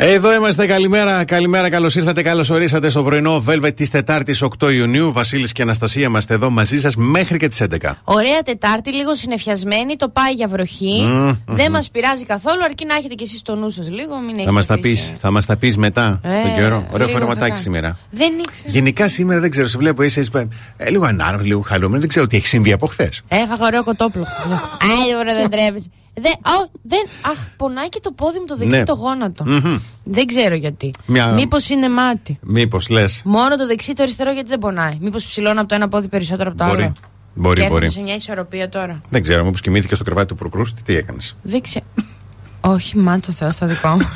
Εδώ είμαστε. Καλημέρα, καλημέρα. Καλώς ήρθατε, καλώς ορίσατε στο πρωινό Velvet της Τετάρτης 8 Ιουνίου. Βασίλης και Αναστασία είμαστε εδώ μαζί σας μέχρι και τις 11. Ωραία Τετάρτη, λίγο συνεφιασμένη. Το πάει για βροχή. Δεν μας πειράζει καθόλου, αρκεί να έχετε κι εσείς το νου σας λίγο. Μην θα μας τα πεις θα μας τα πεις μετά Ε, τον καιρό. Ωραίο λίγο φορματάκι θα σήμερα. Δεν ήξερα. Γενικά σήμερα δεν ξέρω, σε βλέπω είσαι είσαι, ε, λίγο ανάρρωστο, λίγο χαρούμενο. Δεν ξέρω τι έχει συμβεί από χθες. Έφαγα ωραίο κοτόπουλο χθες. Άι, ωραία, δεν τρέπεσαι. Δεν, α, δεν, αχ, πονάει και το πόδι μου το δεξί Ναι. το γόνατο. Μμμ. Δεν ξέρω γιατί. Μια- Μήπως είναι μάτι. Μήπως λες. Μόνο το δεξί το αριστερό γιατί δεν πονάει. Μήπως ψηλώνω από το ένα πόδι περισσότερο από το Μπορεί. άλλο. Μπορεί, και έρχομαι μπορεί. σε μια ισορροπία τώρα. Δεν ξέρω, μήπως κοιμήθηκε στο κρεβάτι του προκρούστη, τι έκανες; Δεν ξέρω. Όχι, μα το Θεό στο δικό μου.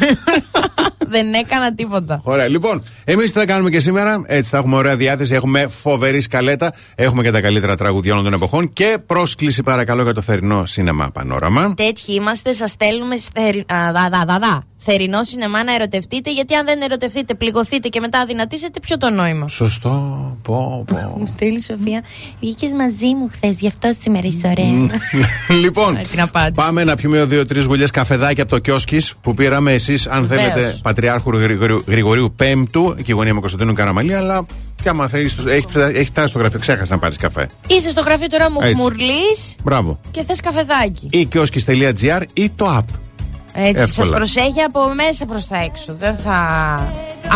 δεν έκανα τίποτα. Ωραία, λοιπόν, εμείς τι θα κάνουμε και σήμερα; Έτσι, θα έχουμε ωραία διάθεση, έχουμε φοβερή σκαλέτα, έχουμε και τα καλύτερα τραγουδιά όλων των εποχών και πρόσκληση παρακαλώ για το θερινό σίνεμα Πανόραμα. Τέτοιοι είμαστε, σας στέλνουμε στερι... α, δα, δα, δα, δα. θερινό σινεμά να ερωτευτείτε. Γιατί αν δεν ερωτευτείτε, πληγωθείτε και μετά αδυνατήσετε, ποιο το νόημα; Σωστό, πω, πω. Μου στείλει η Σοφία. Βγήκες μαζί μου χθες, γι' αυτό σήμερα είσαι ωραία. λοιπόν, Ε, την απάντηση. πάμε να πιούμε δύο-τρεις γουλιές καφεδάκι από το κιόσκις που πήραμε εσείς, αν Βεβαίως. θέλετε, Πατριάρχου Γρηγορίου- Γρηγορίου Πέμπτου και η γωνία με Κωνσταντίνου Καραμαλή, αλλά και άμα θέλεις, έχει, έχει φτάσει στο γραφείο, ξέχασε να πάρεις καφέ. Είσαι στο γραφείο τώρα μου Έτσι. χμουρλή Μπράβο. και θες καφεδάκι. Ή κιόσκι.gr ή το app. Έτσι, σας Εύκολα. προσέχει από μέσα προς τα έξω. Δεν θα.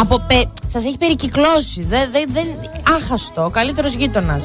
Από πε... Σας έχει περικυκλώσει. Δεν, δεν, δεν... Άχαστο. Ο καλύτερος γείτονας.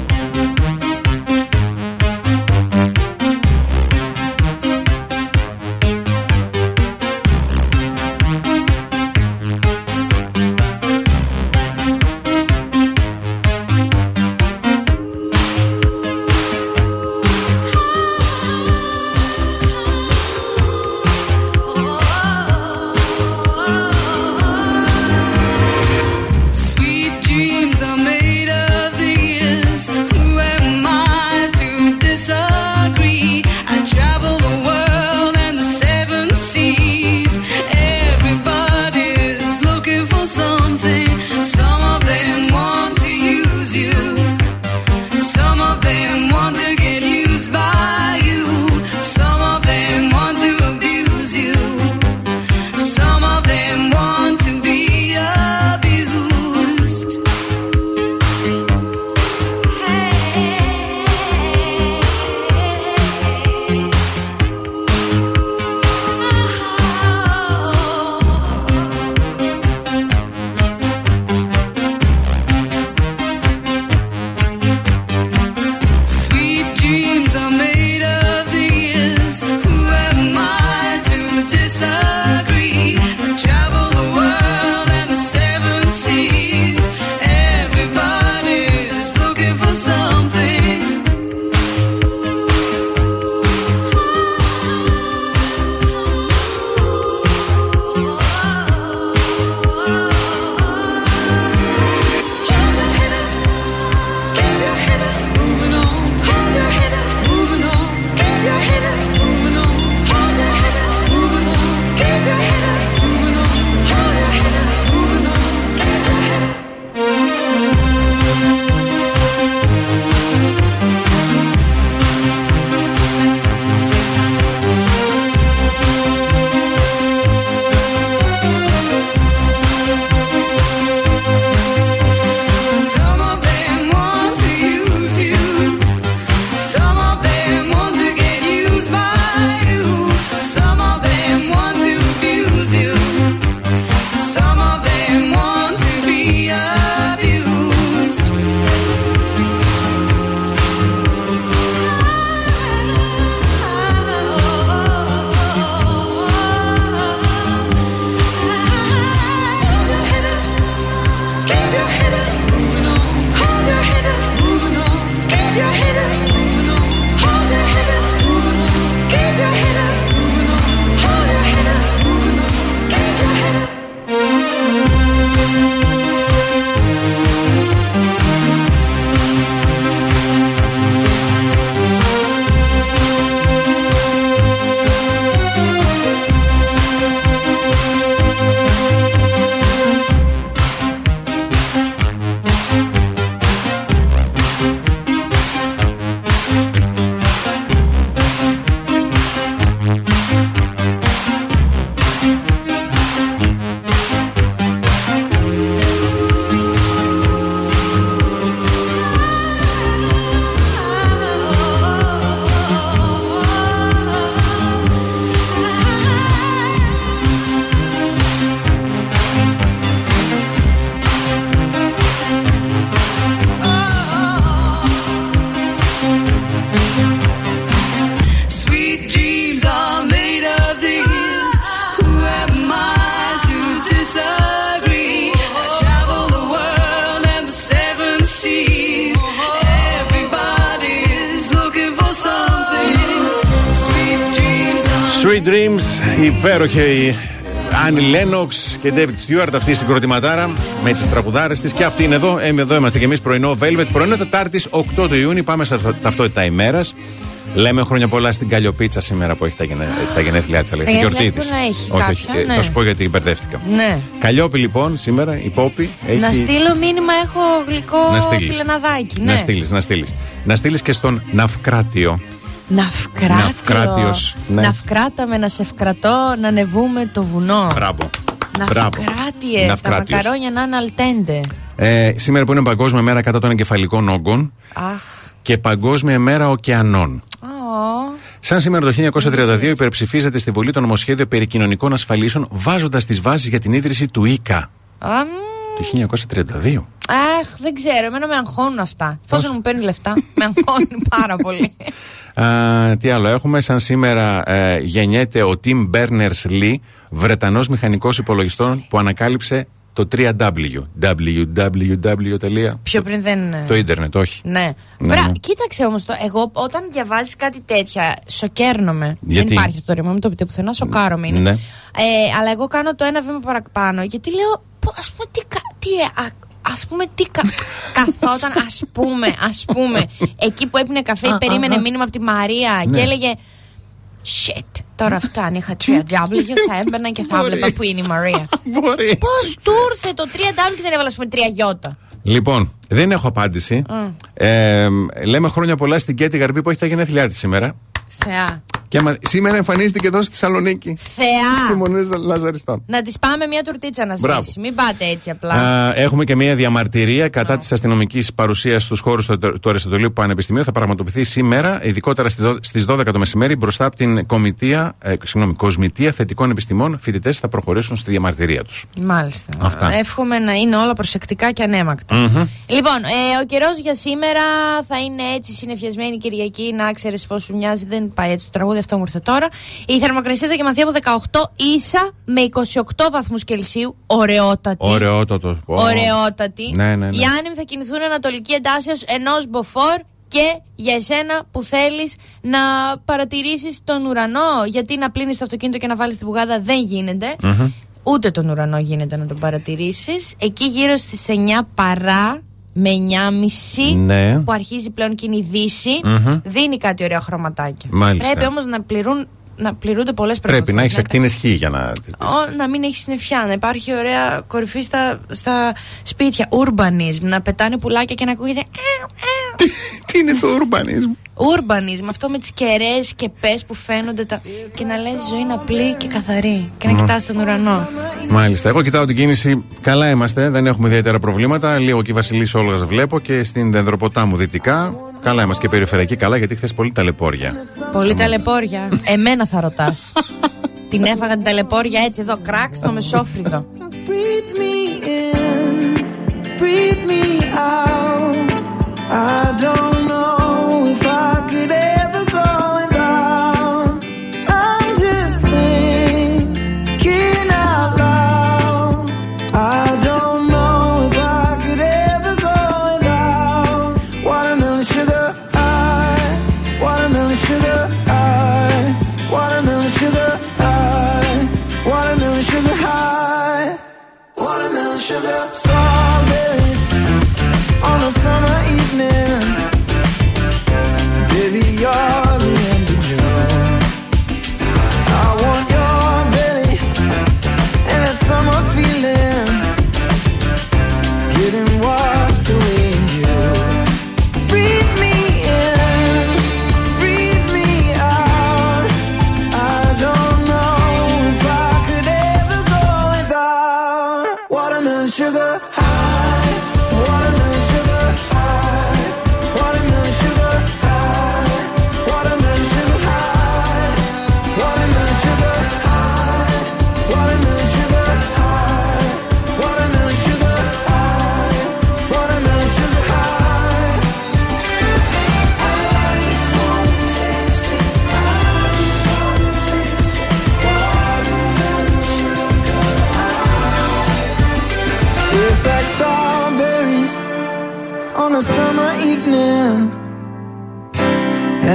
Υπέροχη Άννη Λένοξ και David Stewart, αυτή η συγκροτηματάρα με τις τραγουδάρες της. Και αυτή είναι εδώ. Ε, εδώ είμαστε κι εμείς πρωινό Velvet. Πρωινό Τετάρτης 8 του Ιούνιου. Πάμε σε ταυτότητα ημέρας. Λέμε χρόνια πολλά στην Καλλιοπίτσα σήμερα που έχει τα, γενέ, τα γενέθλιά της. Αλλά τη γιορτή της. Όχι, όχι. Ε, ναι. Θα σου πω γιατί μπερδεύτηκα. Ναι. Καλλιόπη λοιπόν σήμερα, η Πόπη. Έχει... Να στείλω μήνυμα, έχω γλυκό φιλεναδάκι. Ναι. Να στείλεις, να στείλεις. Να στείλεις και στον Ναυκράτιο. Ναυκράτιο. Ναι. Ναυκράταμε να σε ευκρατώ να ανεβούμε το βουνό. Μπράβο. Ναυκράτιε. Τα μακαρόνια να είναι αλτέντε. Ε, σήμερα που είναι Παγκόσμια Μέρα κατά των εγκεφαλικών όγκων. Αχ. Και Παγκόσμια Μέρα ωκεανών. Oh. Σαν σήμερα το 1932 υπερψηφίζεται στη Βουλή το νομοσχέδιο περί κοινωνικών ασφαλίσεων, βάζοντας τις βάσεις για την ίδρυση του ΙΚΑ. Um. Το 1932. Αχ, δεν ξέρω. Εμένα με αγχώνουν αυτά. Εφόσον μου παίρνει λεφτά, με αγχώνουν πάρα πολύ. Α, τι άλλο έχουμε, σαν σήμερα ε, γεννιέται ο Tim Berners-Lee, Βρετανός μηχανικός υπολογιστών που ανακάλυψε το 3W. www. Πιο πριν δεν. Το ίντερνετ, όχι. Ναι. ναι, ναι. Κοίταξε όμως το. Εγώ όταν διαβάζεις κάτι τέτοια, σοκέρνομαι. Γιατί; Δεν υπάρχει αυτό το ρήμα, μην το πείτε πουθενά, σοκάρομαι είναι. Ναι. Ε, αλλά εγώ κάνω το ένα βήμα παραπάνω. Γιατί λέω, ας πούμε, τι, τι Α πούμε τι κα... καθόταν, ας πούμε, ας πούμε, εκεί που έπινε καφέ, περίμενε μήνυμα από τη Μαρία και ναι. έλεγε Shit, τώρα αυτά αν είχα 3W θα έμπαινα και θα έβλεπα που είναι η Μαρία. Μπορεί. Πώς του ήρθε το 3W και δεν έβαλα, ας πούμε, 3 γιώτα. Λοιπόν, δεν έχω απάντηση. Ε, λέμε χρόνια πολλά στην Κέτη Γαρμπή που έχει τα γενέθλιά της σήμερα. Θεά. Και αμα... σήμερα εμφανίστηκε εδώ στη Θεσσαλονίκη. Θεά. Στη Μονή Λαζαριστών. Να της πάμε μια τουρτίτσα να σβήσει. Μην πάτε έτσι απλά. Α, έχουμε και μια διαμαρτυρία κατά της αστυνομικής παρουσίας στους χώρους του Αριστοτελείου Πανεπιστημίου. Θα πραγματοποιηθεί σήμερα, ειδικότερα στις 12 το μεσημέρι, μπροστά από την κομιτεία, ε, συγγνώμη, Κοσμητεία Θετικών Επιστημών. Φοιτητές θα προχωρήσουν στη διαμαρτυρία τους. Μάλιστα. Αυτά. Εύχομαι να είναι όλα προσεκτικά και ανέμακτα. Mm-hmm. Λοιπόν, ε, ο καιρός για σήμερα θα είναι έτσι συνεφιασμένη Κυριακή. Να ξέρεις πώ σου μοιάζει. Δεν πάει έτσι το τραγούδι αυτό μου ήρθε τώρα. Η θερμοκρασία θα γεμαθεί από 18 ίσα με 28 βαθμούς Κελσίου. Ωραιότατη. Ωραιότατο. Ωραιότατη. Ναι, ναι, ναι. Οι άνεμοι θα κινηθούν ανατολική εντάσσεω ενός μποφόρ και για εσένα που θέλεις να παρατηρήσεις τον ουρανό. Γιατί να πλύνεις το αυτοκίνητο και να βάλεις την πουγάδα δεν γίνεται. Ούτε τον ουρανό γίνεται να τον παρατηρήσεις. Εκεί γύρω στις 9 παρά με 9,5 ναι. που αρχίζει πλέον και είναι η δύση, δίνει κάτι ωραία χρωματάκια. Μάλιστα. Πρέπει όμως να πληρούν να πληρούνται πολλές Πρέπει να έχεις ακτίνε χ για να. Ο, να μην έχεις συννεφιά, να υπάρχει ωραία κορυφή στα, στα σπίτια. Urbanism, να πετάνε πουλάκια και να ακούγεται. τι, τι είναι το urbanism. Urbanism, αυτό με τις κεραίες και πες που φαίνονται τα... και να λες ζωή είναι απλή και καθαρή και να mm. κοιτάς τον ουρανό. Μάλιστα. Εγώ κοιτάω την κίνηση. Καλά είμαστε, δεν έχουμε ιδιαίτερα προβλήματα. Λίγο εκεί Βασιλή Όλγας βλέπω και στην Δενδροποτάμου δυτικά. Καλά είμαστε και περιφερειακή καλά γιατί χθες πολύ ταλαιπώρια. Πολύ ταλαιπώρια. Εμένα θα ρωτάς. την έφαγα την ταλαιπώρια έτσι εδώ, κράξ στο μεσόφριδο. Breathe me in, breathe me out. I don't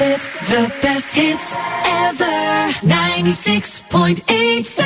it. The best hits ever. 96.8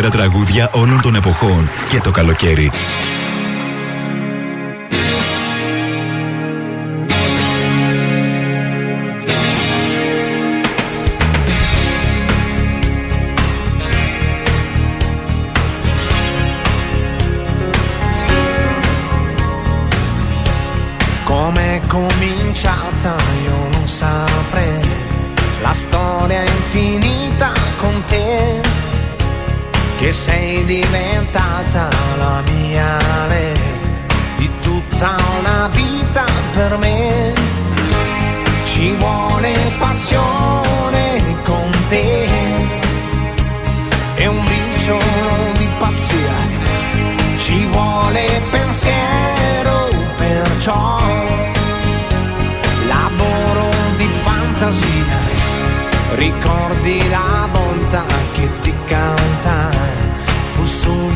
καλύτερα τραγούδια όλων των εποχών και το καλοκαίρι. Diventata la mia lei di tutta una vita per me. Ci vuole passione con te e un briciolo di pazzia. Ci vuole pensiero perciò lavoro di fantasia. Ricordi la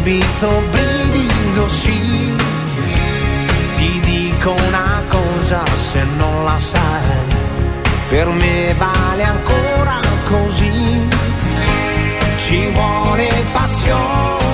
subito brivido sì. Ti dico una cosa se non la sai, per me vale ancora così. Ci vuole passione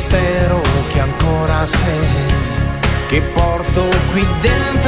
mistero che ancora sei, che porto qui dentro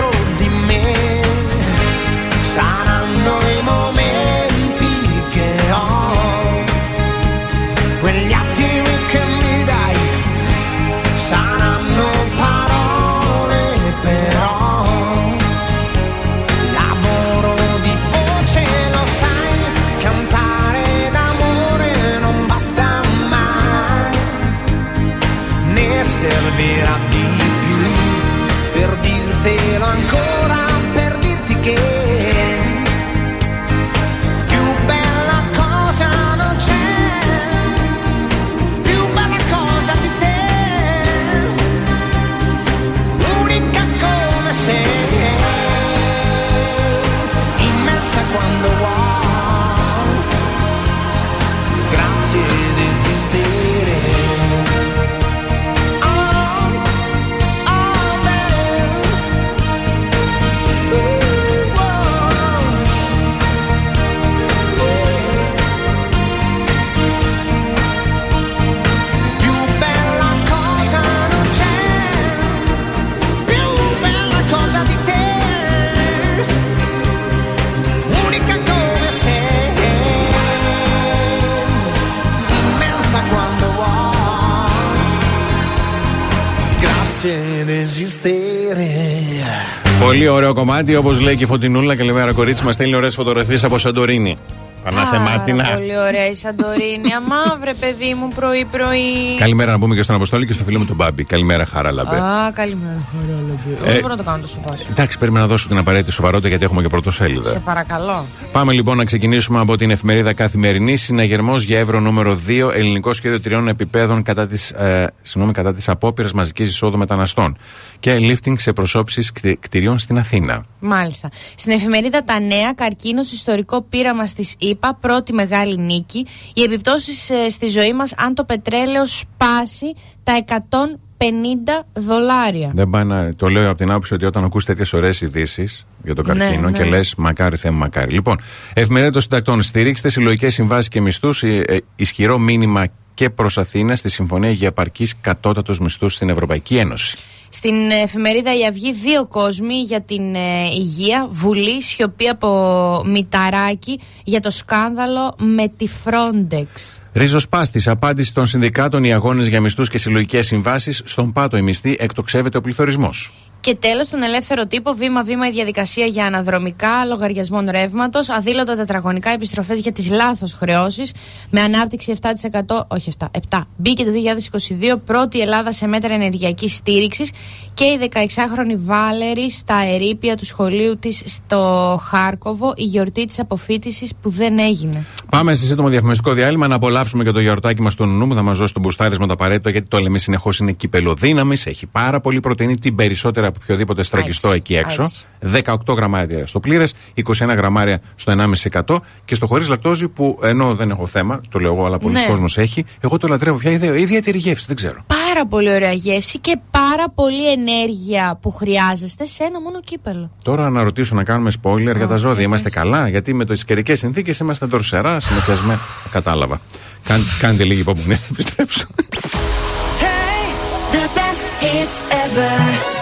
Πολύ ωραίο κομμάτι, όπως λέει και η Φωτεινούλα. Καλημέρα, κορίτσι. Μας στέλνει ωραίες φωτογραφίες από Σαντορίνη. Παναθεμάτινα. Πάρα Πολύ ωραία η Σαντορίνη. Αμαύρε, παιδί μου, πρωί-πρωί. Καλημέρα να πούμε και στον Αποστόλη και στο φίλο μου τον Μπάμπη. Καλημέρα, χαρά λαμπέ. Α, καλημέρα, χαρά λαμπέ. Ε, Δεν μπορώ να το κάνω τόσο πάσο. Εντάξει, πρέπει να δώσω την απαραίτητη σοβαρότητα γιατί έχουμε και πρωτοσέλιδα. Σε παρακαλώ. Πάμε λοιπόν να ξεκινήσουμε από την εφημερίδα Καθημερινή. Συναγερμός για ευρώ νούμερο 2. Ελληνικό σχέδιο τριών επιπέδων κατά της ε, συγγνώμη, κατά της απόπειρας μαζικής εισόδου μεταναστών. Και lifting σε προσώψεις κτηρίων στην Αθήνα. Μάλιστα. Στην εφημερίδα Τα Νέα, καρκίνος, ιστορικό πείραμα στις ΗΠΑ, πρώτη μεγάλη νίκη. Οι επιπτώσεις στη ζωή μας αν το πετρέλαιο σπάσει τα 150 δολάρια. Δεν πάει να, το λέω από την άποψη ότι όταν ακούς τέτοιες ωραίες ειδήσεις για τον Ναι, καρκίνο ναι. και λες, μακάρι θέμα, μακάρι. Λοιπόν, εφημερίδα των συντακτών. Στηρίξτε συλλογικές συμβάσεις και μισθούς. ισχυρό μήνυμα και προς Αθήνα στη Συμφωνία για επαρκής κατώτατου μισθούς στην Ευρωπαϊκή Ένωση. Στην εφημερίδα Η Αυγή, δύο κόσμοι για την ε, υγεία. Βουλή, σιωπή από Μηταράκη για το σκάνδαλο με τη Frontex. Ρίζο Πάστη, απάντηση των συνδικάτων, οι αγώνες για μισθούς και συλλογικές συμβάσεις. Στον πάτο η μισθή εκτοξεύεται ο πληθωρισμός. Και τέλος, στον ελεύθερο τύπο, βήμα-βήμα η διαδικασία για αναδρομικά λογαριασμών ρεύματος, αδήλωτα τετραγωνικά επιστροφές για τις λάθος χρεώσεις, με ανάπτυξη 7%, όχι 7, 7. Μπήκε το 2022 πρώτη Ελλάδα σε μέτρα ενεργειακής στήριξης και η 16χρονη Βάλερη στα ερήπια του σχολείου της στο Χάρκοβο, η γιορτή της αποφύτησης που δεν έγινε. Πάμε σε σύντομο διαφημιστικό διάλειμμα να απολαύσουμε και το γιορτάκι μας του νου που θα μας δώσει το μπουστάρισμα το απαραίτητο γιατί το λέμε συνεχώς είναι κυπελοδύναμης, έχει πάρα πολύ πρωτενη, την περισσότερα από οποιοδήποτε στραγγιστό Έτσι, εκεί έξω. έτσι. 18 γραμμάρια στο πλήρες, 21 γραμμάρια στο 1,5% και στο χωρίς λακτόζη που ενώ δεν έχω θέμα, το λέω εγώ, αλλά πολλοί Ναι. κόσμος έχει, εγώ το λατρεύω πια ιδέα, ιδιαίτερη γεύση, δεν ξέρω. Πάρα πολύ ωραία γεύση και πάρα πολύ ενέργεια που χρειάζεστε σε ένα μόνο κύπελο. Τώρα να ρωτήσω να κάνουμε spoiler για τα ζώδια. Είμαστε καλά, γιατί με τις καιρικές συνθήκες είμαστε δροσερά, συνηθισμένοι. Κατάλαβα. Κάν- κάντε λίγη υπομονή, θα επιστρέψω. The best hits ever.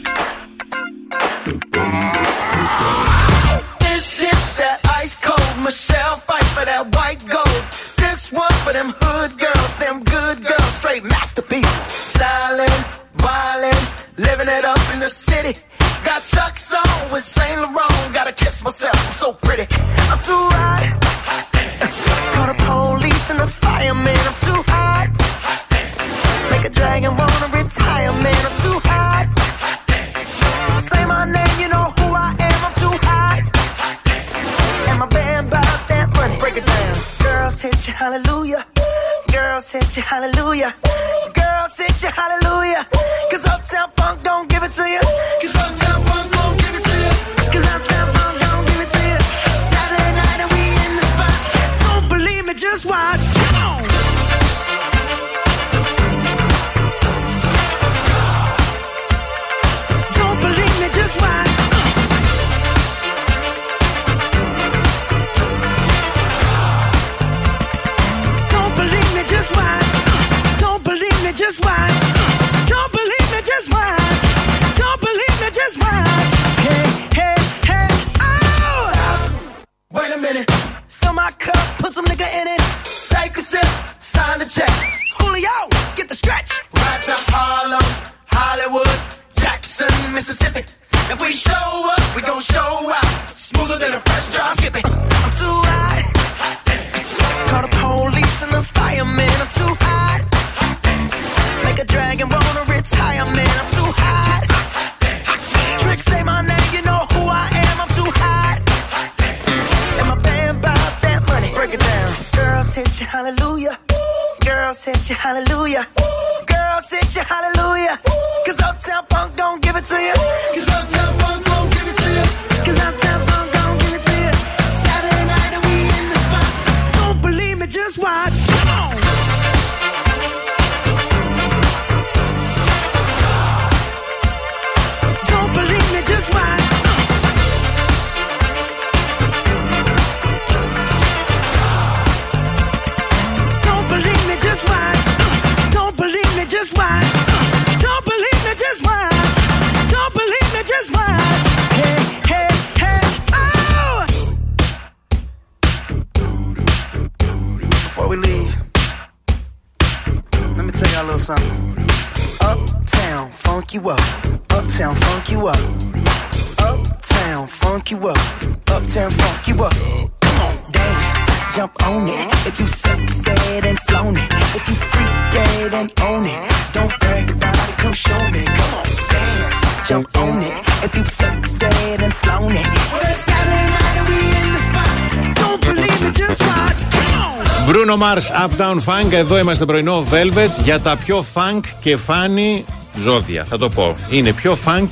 Mars, Uptown Funk. Εδώ είμαστε πρωινό Velvet για τα πιο funk και funny ζώδια. Θα το πω. Είναι πιο funk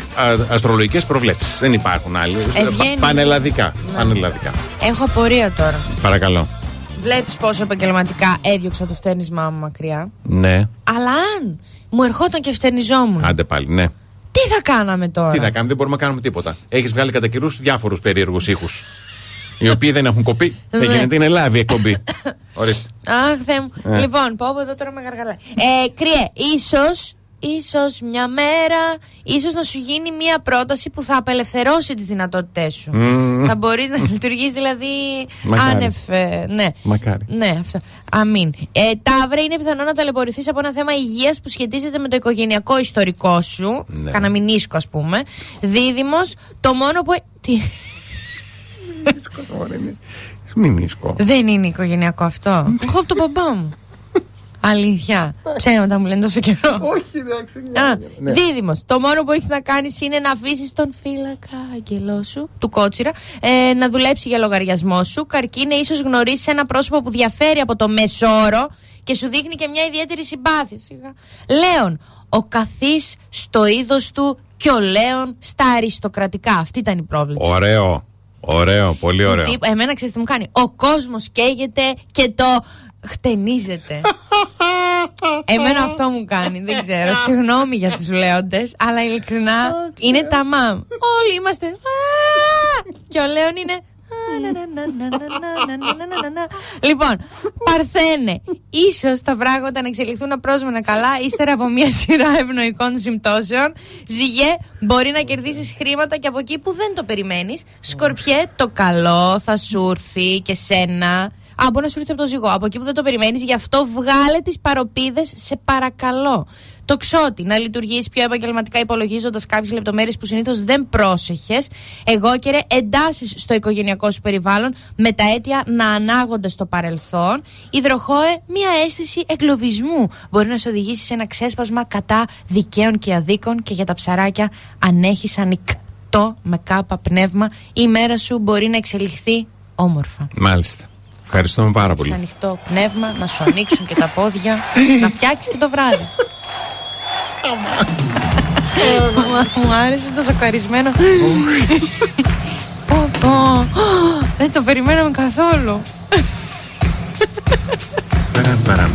αστρολογικές προβλέψεις. Δεν υπάρχουν άλλοι. Ευγένεια. Πανελλαδικά. Πανελλαδικά. Έχω απορία τώρα. Παρακαλώ. Βλέπεις πόσο επαγγελματικά έδιωξα το φτέρνισμά μου μακριά; Ναι. Αλλά αν μου ερχόταν και φτερνιζόμουν, Άντε πάλι, ναι. τι θα κάναμε τώρα; Τι θα κάνουμε, δεν μπορούμε να κάνουμε τίποτα. Έχεις βγάλει κατά καιρούς διάφορους περίεργους ήχους. οι οποίοι δεν έχουν κοπεί. δεν Ναι. γίνεται, είναι live η εκπομπή. Ορίστε. Αχ, Θεέ μου. Ε. Λοιπόν, πω πω εδώ τώρα με γαργαλάει. Ε, κρύε, ίσως, ίσως μια μέρα, ίσως να σου γίνει μια πρόταση που θα απελευθερώσει τις δυνατότητές σου. Θα μπορείς να λειτουργείς δηλαδή Μακάρι. άνευ. ε, ναι. Μακάρι. Ναι, αυτό. Αμήν. Ε, Ταύρε, είναι πιθανό να ταλαιπωρηθείς από ένα θέμα υγείας που σχετίζεται με το οικογενειακό ιστορικό σου. Ναι. Κανα μηνίσκο, ας πούμε. Δίδυμος, το μόνο που. Τι; Μην ίσκω. Δεν είναι οικογενειακό αυτό. Έχω από τον μπαμπά μου. Αλήθεια. Ψέματα μου λένε τόσο καιρό. Όχι, εντάξει. Α, Δίδυμος. Το μόνο που έχεις να κάνεις είναι να αφήσεις τον φύλακα άγγελό σου, του κότσιρα, ε, να δουλέψει για λογαριασμό σου. Καρκίνε, ίσως γνωρίσεις ένα πρόσωπο που διαφέρει από το μεσόρο και σου δείχνει και μια ιδιαίτερη συμπάθεια. Σιγά. Λέων, ο καθής στο είδος του και ο Λέων στα αριστοκρατικά. Αυτή ήταν η πρόβλεψη. Ωραίο. Ωραίο, πολύ ωραίο. Τι- εμένα ξέρεις τι μου κάνει; Ο κόσμος καίγεται και το χτενίζεται. Εμένα αυτό μου κάνει, δεν ξέρω. Συγγνώμη για τους λέοντες, αλλά ειλικρινά είναι τα μαμ. Όλοι είμαστε. «Α!» Και ο Λέων είναι. Λοιπόν, Παρθένε, ίσως τα πράγματα να εξελιχθούν απρόσμενα καλά ύστερα από μια σειρά ευνοϊκών συμπτώσεων. Ζυγέ, μπορεί να κερδίσεις χρήματα και από εκεί που δεν το περιμένεις. Σκορπιέ, το καλό θα σου έρθει και σένα. Α, μπορεί να σου έρθει από το ζυγό. Από εκεί που δεν το περιμένεις, γι' αυτό βγάλε τις παροπίδες, σε παρακαλώ. Το ξότι, να λειτουργήσει πιο επαγγελματικά υπολογίζοντας κάποιες λεπτομέρειες που συνήθως δεν πρόσεχες. Εγώ και ρε, εντάσεις στο οικογενειακό σου περιβάλλον με τα αίτια να ανάγονται στο παρελθόν. Υδροχόε, μία αίσθηση εγκλωβισμού μπορεί να σε οδηγήσει σε ένα ξέσπασμα κατά δικαίων και αδίκων και για τα ψαράκια αν έχεις ανοιχτό με κάπα πνεύμα η μέρα σου μπορεί να εξελιχθεί όμορφα. Μάλιστα. Ευχαριστούμε πάρα Σε πολύ. ανοιχτό πνεύμα, να σου ανοίξουν και τα πόδια, να φτιάξεις και το βράδυ. Μου- Μου άρεσε το σοκαρισμένο. Πω, πω. Δεν το περιμέναμε καθόλου. Παραμ, παραμ.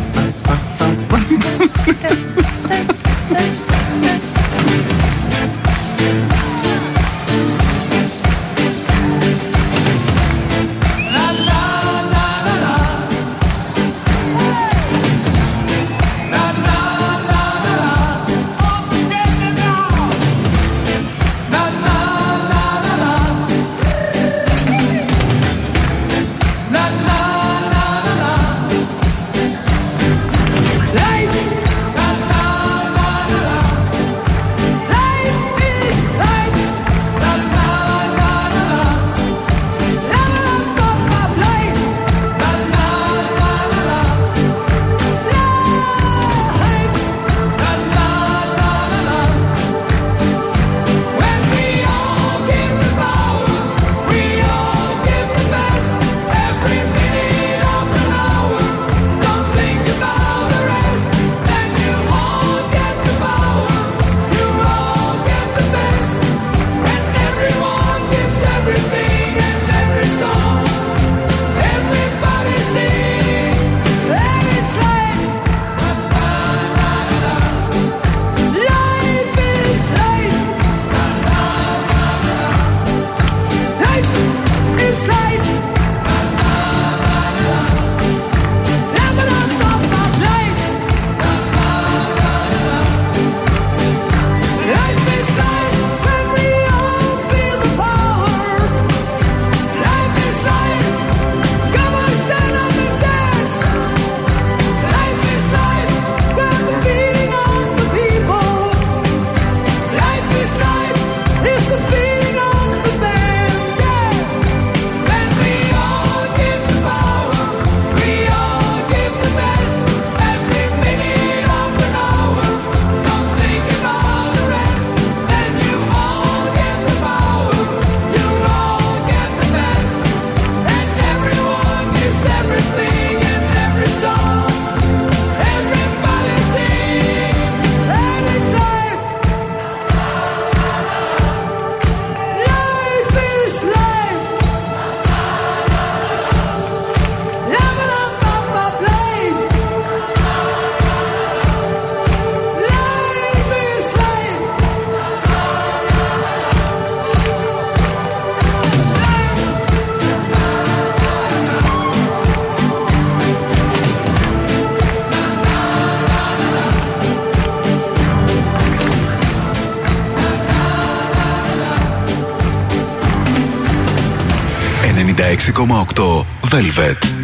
Velvet.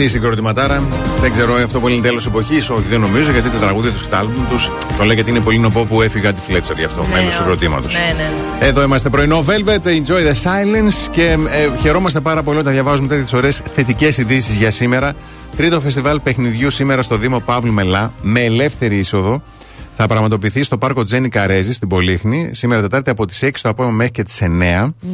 Αυτή η συγκροτηματάρα. Δεν ξέρω αυτό που είναι τέλος εποχής. Όχι, δεν νομίζω γιατί τα τραγούδια τους και τα άλμπουμ τους το λέει γιατί είναι πολύ νοπό που έφυγα τη Φλέτσερ γι' αυτό. Ναι, μέλος ο- συγκροτήματο. Ναι, ναι. Εδώ είμαστε πρωινό Velvet, enjoy the silence και ε, χαιρόμαστε πάρα πολύ όταν διαβάζουμε τέτοιες ωραίες θετικές ειδήσεις για σήμερα. Τρίτο φεστιβάλ παιχνιδιού σήμερα στο Δήμο Παύλου Μελά με ελεύθερη είσοδο. θα πραγματοποιηθεί στο πάρκο Τζένι Καρέζη στην Πολύχνη σήμερα Τετάρτη από τις 6 το απόγευμα μέχρι και τις 9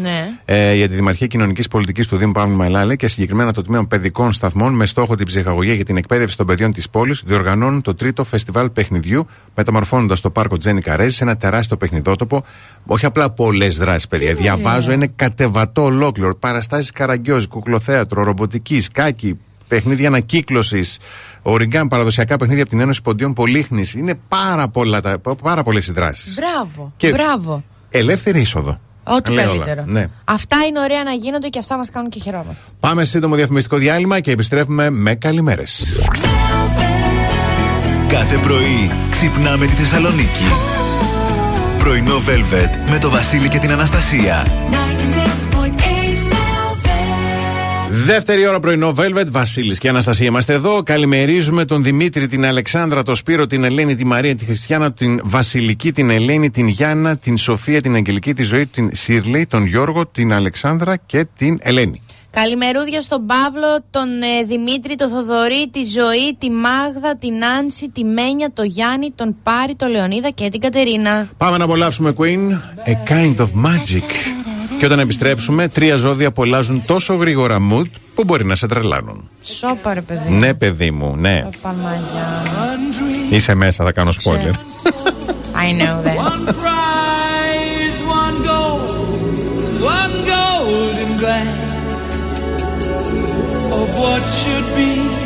Ναι. Ε, για τη Δημαρχία Κοινωνικής Πολιτικής του Δήμου Παύλου Μαϊλάλη και συγκεκριμένα το Τμήμα Παιδικών Σταθμών με στόχο την ψυχαγωγία για την εκπαίδευση των παιδιών της πόλης διοργανώνουν το τρίτο φεστιβάλ παιχνιδιού μεταμορφώνοντας το πάρκο Τζένι Καρέζης σε ένα τεράστιο παιχνιδότοπο. Όχι απλά πολλές δράσεις, παιδιά. Διαβάζω, είναι κατεβατό ολόκληρο. Παραστάσεις καραγκιόζη, κουκλοθέατρο, ρομποτικής, σκάκι, παιχνίδια ανακύκλωσης, οριγκάν, παραδοσιακά παιχνίδια από την Ένωση Ποντιών Πολύχνης. Είναι πάρα, πολλά τα- πάρα πολλές οι δράσεις. Μπράβο. Και- Μπράβο. Ελεύθερη είσοδο. Ό,τι Λέω όλα. καλύτερο. Ναι. Αυτά είναι ωραία να γίνονται και αυτά μας κάνουν και χαιρόμαστε. Πάμε σε σύντομο διαφημιστικό διάλειμμα και επιστρέφουμε με καλημέρες. Κάθε πρωί ξυπνάμε τη Θεσσαλονίκη. Πρωινό Velvet με το Βασίλη και την Αναστασία. 96.8 Velvet. Δεύτερη ώρα πρωινό, Velvet, Βασίλης και Αναστασία είμαστε εδώ. Καλημερίζουμε τον Δημήτρη, την Αλεξάνδρα, τον Σπύρο, την Ελένη, τη Μαρία, τη Χριστιανά, την Βασιλική, την Ελένη, την Γιάννα, την Σοφία, την Αγγελική, τη Ζωή, την Σίρλεϊ, τον Γιώργο, την Αλεξάνδρα και την Ελένη. Καλημερούδια στον Παύλο, τον ε, Δημήτρη, τον Θοδωρή, τη Ζωή, τη Μάγδα, την Άνση, τη Μένια, τον Γιάννη, τον Πάρη, τον Λεωνίδα και την Κατερίνα. Πάμε να απολαύσουμε Queen, A Kind of Magic. Και όταν επιστρέψουμε, τρία ζώδια που αλλάζουν τόσο γρήγορα mood που μπορεί να σε τρελάνουν. Σόπα ρε παιδί. Ναι, παιδί μου, ναι. Παλμαγιά. Είσαι μέσα, θα κάνω spoiler. I know that. One prize, one gold, one golden glance of what should be.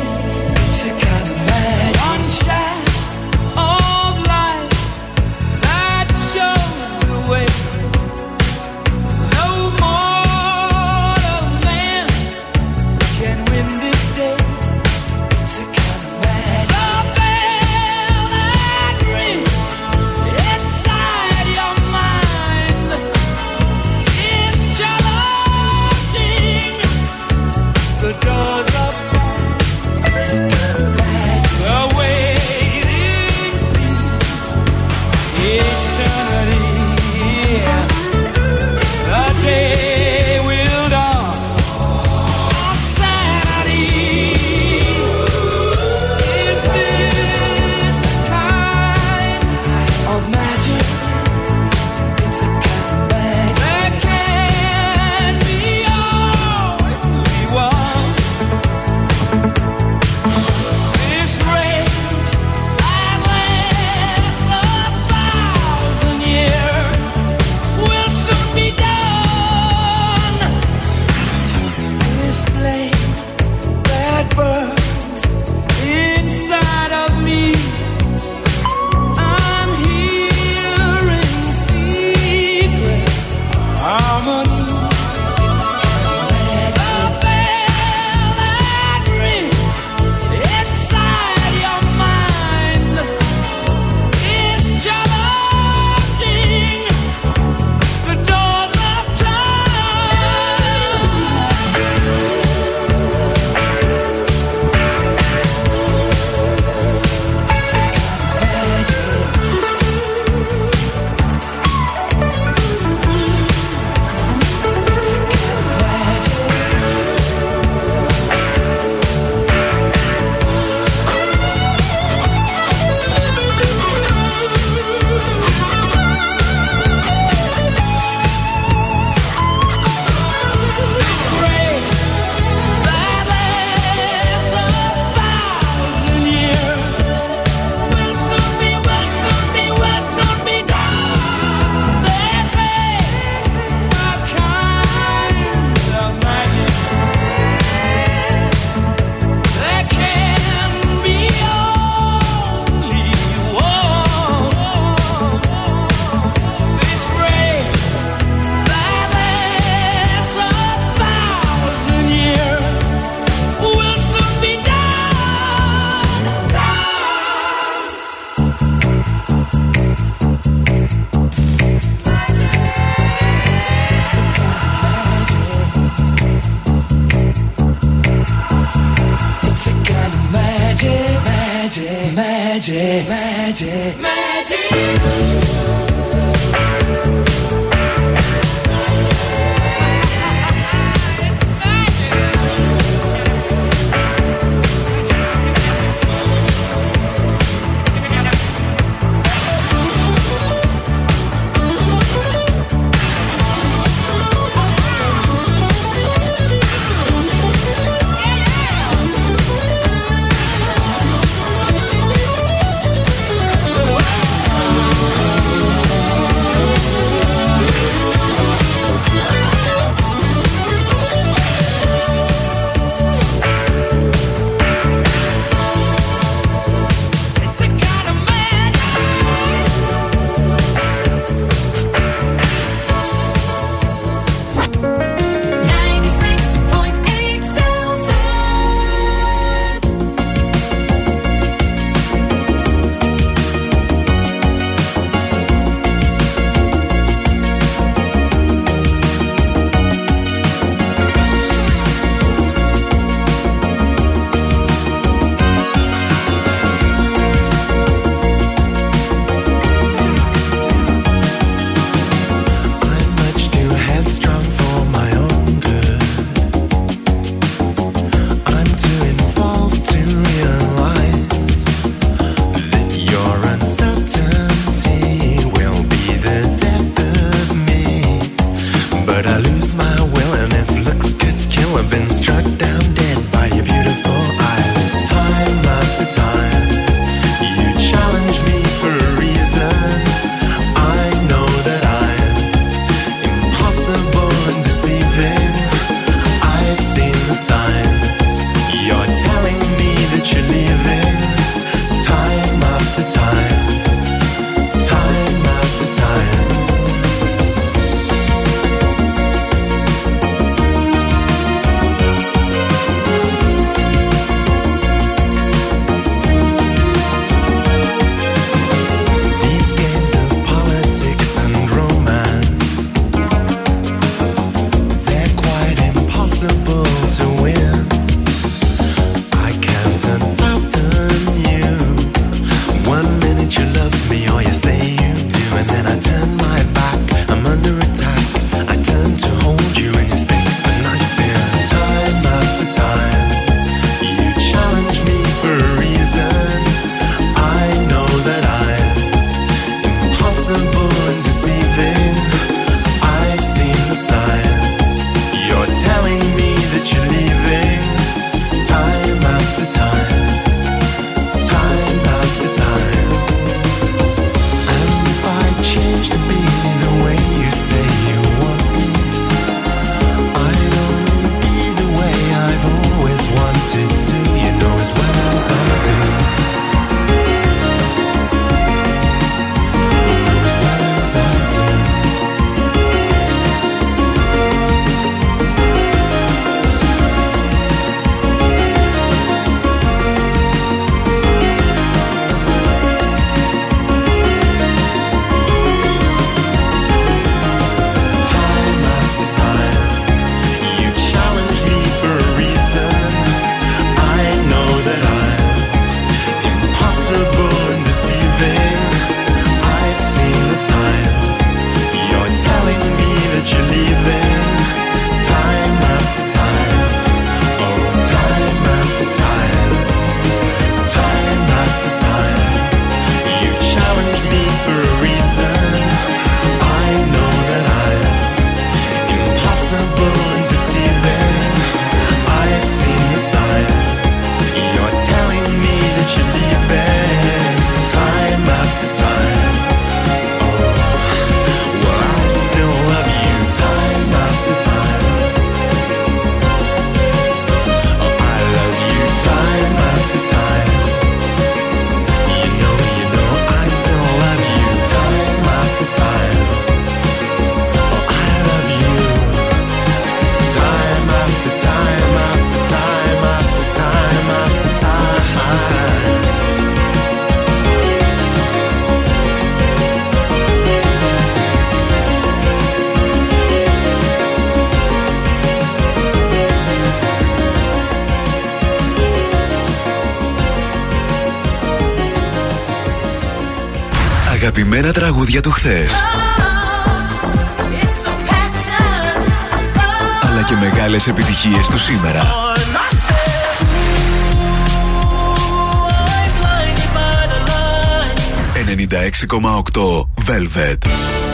τραγούδια του χθες. Αλλά και μεγάλες επιτυχίες του σήμερα. 96,8 Velvet.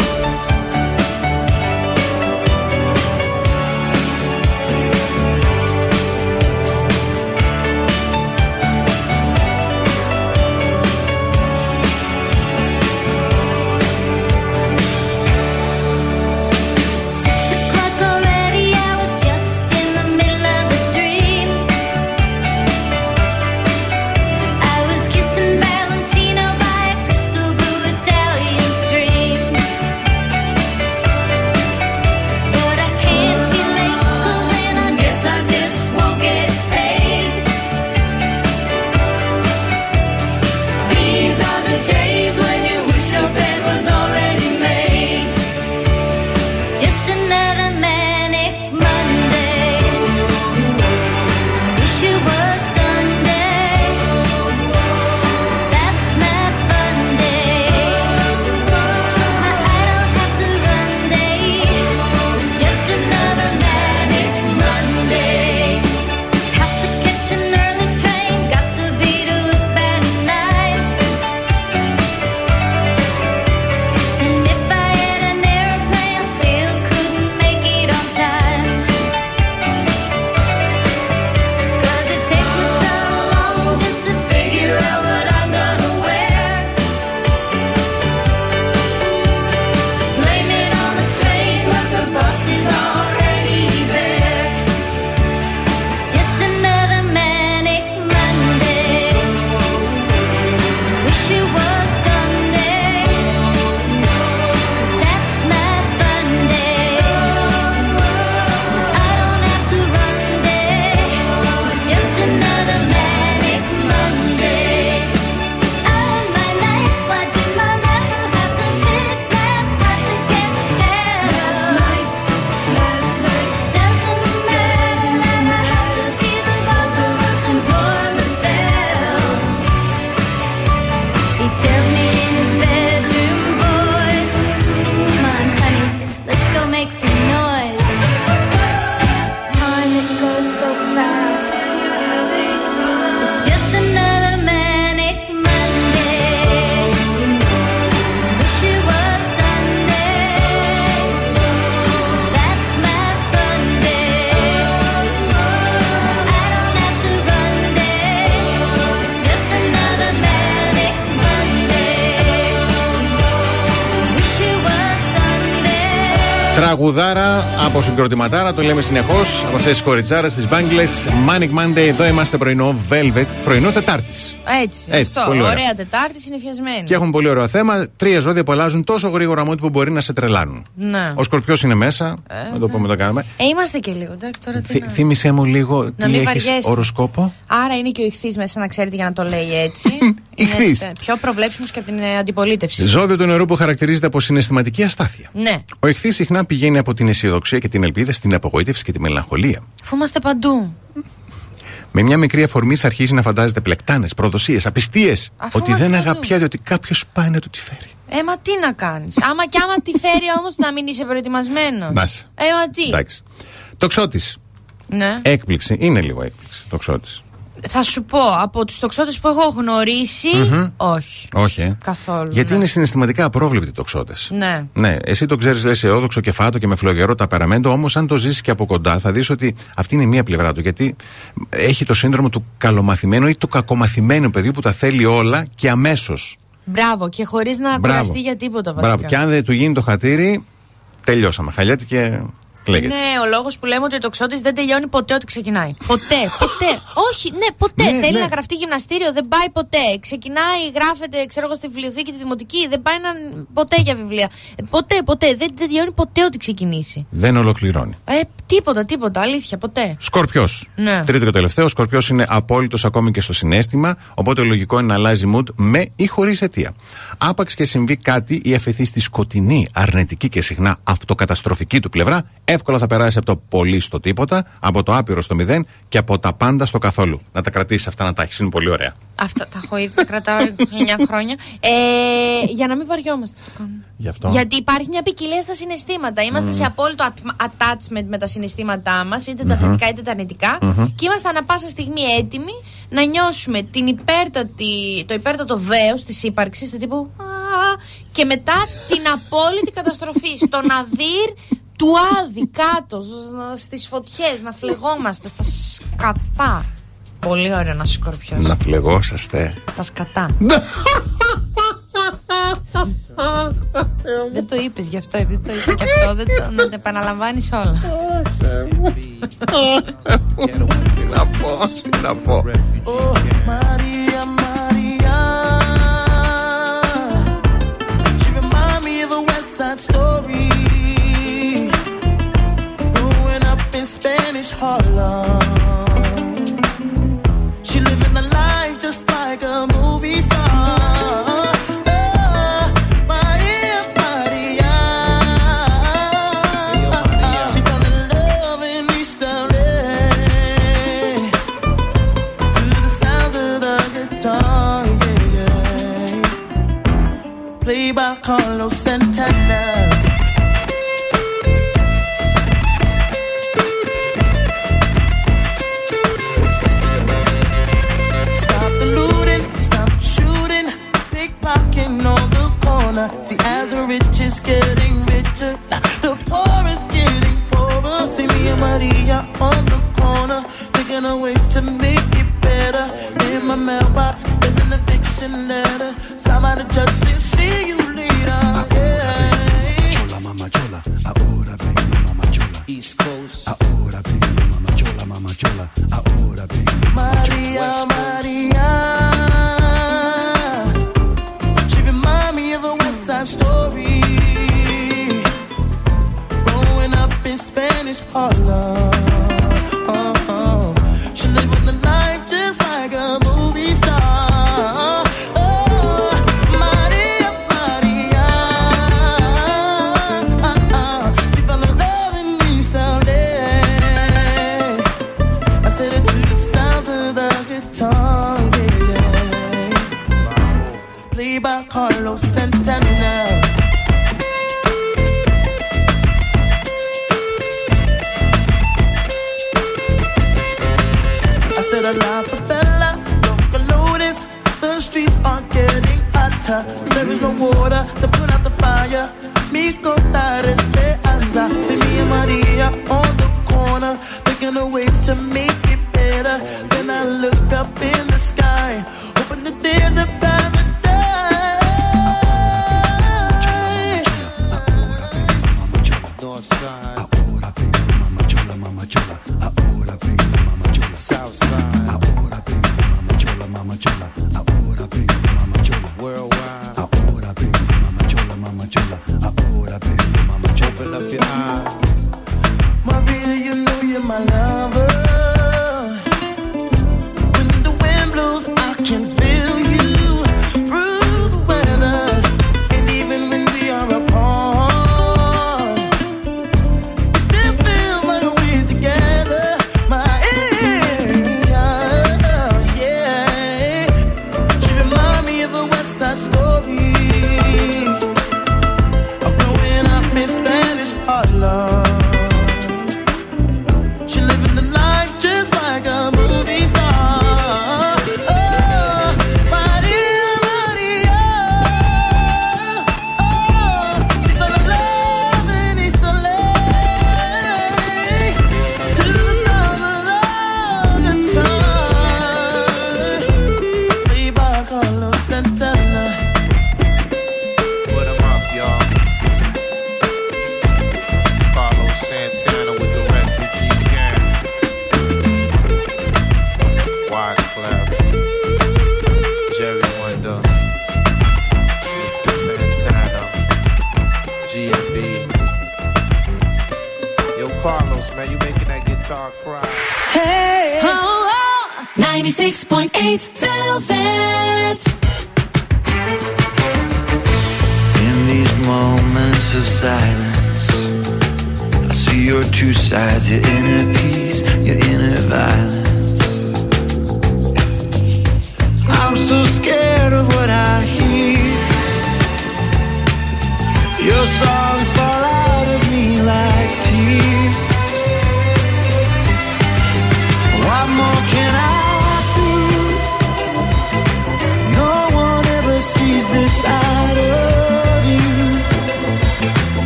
Συγκροτηματάρα, το λέμε συνεχώς. Από αυτέ τι κοριτσάρε, τι μπάγκλε. Manic Monday, εδώ είμαστε πρωινό Velvet, πρωινό Τετάρτης. Έτσι. Έτσι, αυτό. πολύ ωραία. Ωραία Τετάρτης, συνεφιασμένη. Και έχουμε πολύ ωραίο θέμα. Τρία ζώδια που αλλάζουν τόσο γρήγορα μόνο που μπορεί να σε τρελάνουν. Ναι. Ο Σκορπιός είναι μέσα. να το πούμε, το κάνουμε. Ε, είμαστε και λίγο, εντάξει, τώρα τι Θυ- να- Θύμησέ μου λίγο Να τι μην έχεις βαριέστε. οροσκόπο. Άρα είναι και ο ηχθής μέσα, να ξέρετε, για να το λέει έτσι. Ιχθύς. Είναι, ε, Πιο προβλέψιμος και από την ε, αντιπολίτευση. Ζώδιο του νερού που χαρακτηρίζεται από συναισθηματική αστάθεια. Ναι. Ο ηχθής συχνά πηγαίνει από την αισιοδοξία και την ελπίδα στην απογοήτευση και τη μελαγχολία. Αφού είμαστε παντού. Με μια μικρή αφορμή σε αρχίζει να φαντάζεται πλεκτάνες, προδοσίες, απιστίες. Αφού Ότι είμαστε δεν παντού. αγαπιάται, ότι κάποιος πάει να του τη φέρει. Ε, μα τι να κάνεις. άμα και άμα τη φέρει όμως να μην είσαι προετοιμασμένος. Να είσαι. Ε, μα τι. Εντάξει. Τοξότης. Ναι. Έκπληξη. Είναι λίγο έκπληξη. Τοξότης. Θα σου πω, από τους τοξότες που έχω γνωρίσει, όχι. Όχι, ε. Καθόλου. Γιατί ναι. είναι συναισθηματικά απρόβλεπτοι οι τοξότες. Ναι. Ναι, εσύ το ξέρεις, λες αισιόδοξο και φάτο και με φλογερό ταπεραμέντο, όμως αν το ζήσει και από κοντά θα δεις ότι αυτή είναι μία πλευρά του. Γιατί έχει το σύνδρομο του καλομαθημένου ή του κακομαθημένου παιδιού που τα θέλει όλα και αμέσως. Μπράβο, και χωρίς να κουραστεί για τίποτα βασικά. Μπράβο. Και αν δεν του γίνει το χατήρι, τελειώσαμε. Χαλιάται και λέγεται. Είναι ο λόγος που λέμε ότι ο τοξότης δεν τελειώνει ποτέ ό,τι ξεκινάει. Ποτέ, ποτέ. Όχι, ναι, ποτέ. Ναι, Θέλει ναι. να γραφτεί γυμναστήριο, δεν πάει ποτέ. Ξεκινάει, γράφεται, ξέρω εγώ, στη βιβλιοθήκη τη δημοτική, δεν πάει να... ποτέ για βιβλία. Ε, Ποτέ, ποτέ. Δεν, δεν τελειώνει ποτέ ό,τι ξεκινήσει. Δεν ολοκληρώνει. Ε, τίποτα, τίποτα. Αλήθεια, ποτέ. Σκορπιός. Ναι. Τρίτο και τελευταίο. Ο Σκορπιός είναι απόλυτος ακόμη και στο συνέστημα. Οπότε λογικό είναι να αλλάζει mood με ή χωρίς αιτία. Άπαξ και συμβεί κάτι ή αφαιθεί στη σκοτεινή, αρνητική και συχνά αυτοκαταστροφική του πλευρά, εύκολα θα περάσει από το πολύ στο τίποτα, από το άπειρο στο μηδέν και από τα πάντα στο καθόλου. Να τα κρατήσεις αυτά να τα έχεις. Είναι πολύ ωραία. Αυτά τα έχω ήδη, τα κρατάω 9 χρόνια. Ε, για να μην βαριόμαστε. το κάνουμε. Γι' αυτό. Γιατί υπάρχει μια ποικιλία στα συναισθήματα. Είμαστε σε απόλυτο at- attachment με τα συναισθήματά μας, είτε τα θετικά είτε τα αρνητικα Και είμαστε ανα πάσα στιγμή έτοιμοι να νιώσουμε την υπέρτατη, το υπέρτατο δέος της ύπαρξης, του τύπου «Α», και μετά την απόλυτη καταστροφή. Στο ναδύρ του άδη κάτω, σ- στις φωτιές, να φλεγόμαστε στα σκατά. Πολύ ωραίο να σκορπιός. Να φλεγόσαστε. Στα σκατά. δεν το είπες γι' αυτό, δεν το είπα γι' αυτό. Δεν το, να τα επαναλαμβάνεις όλα. Τι να πω, τι να πω. Maria, Maria. She remind me of a West Side Story. Spanish Harlem. She living a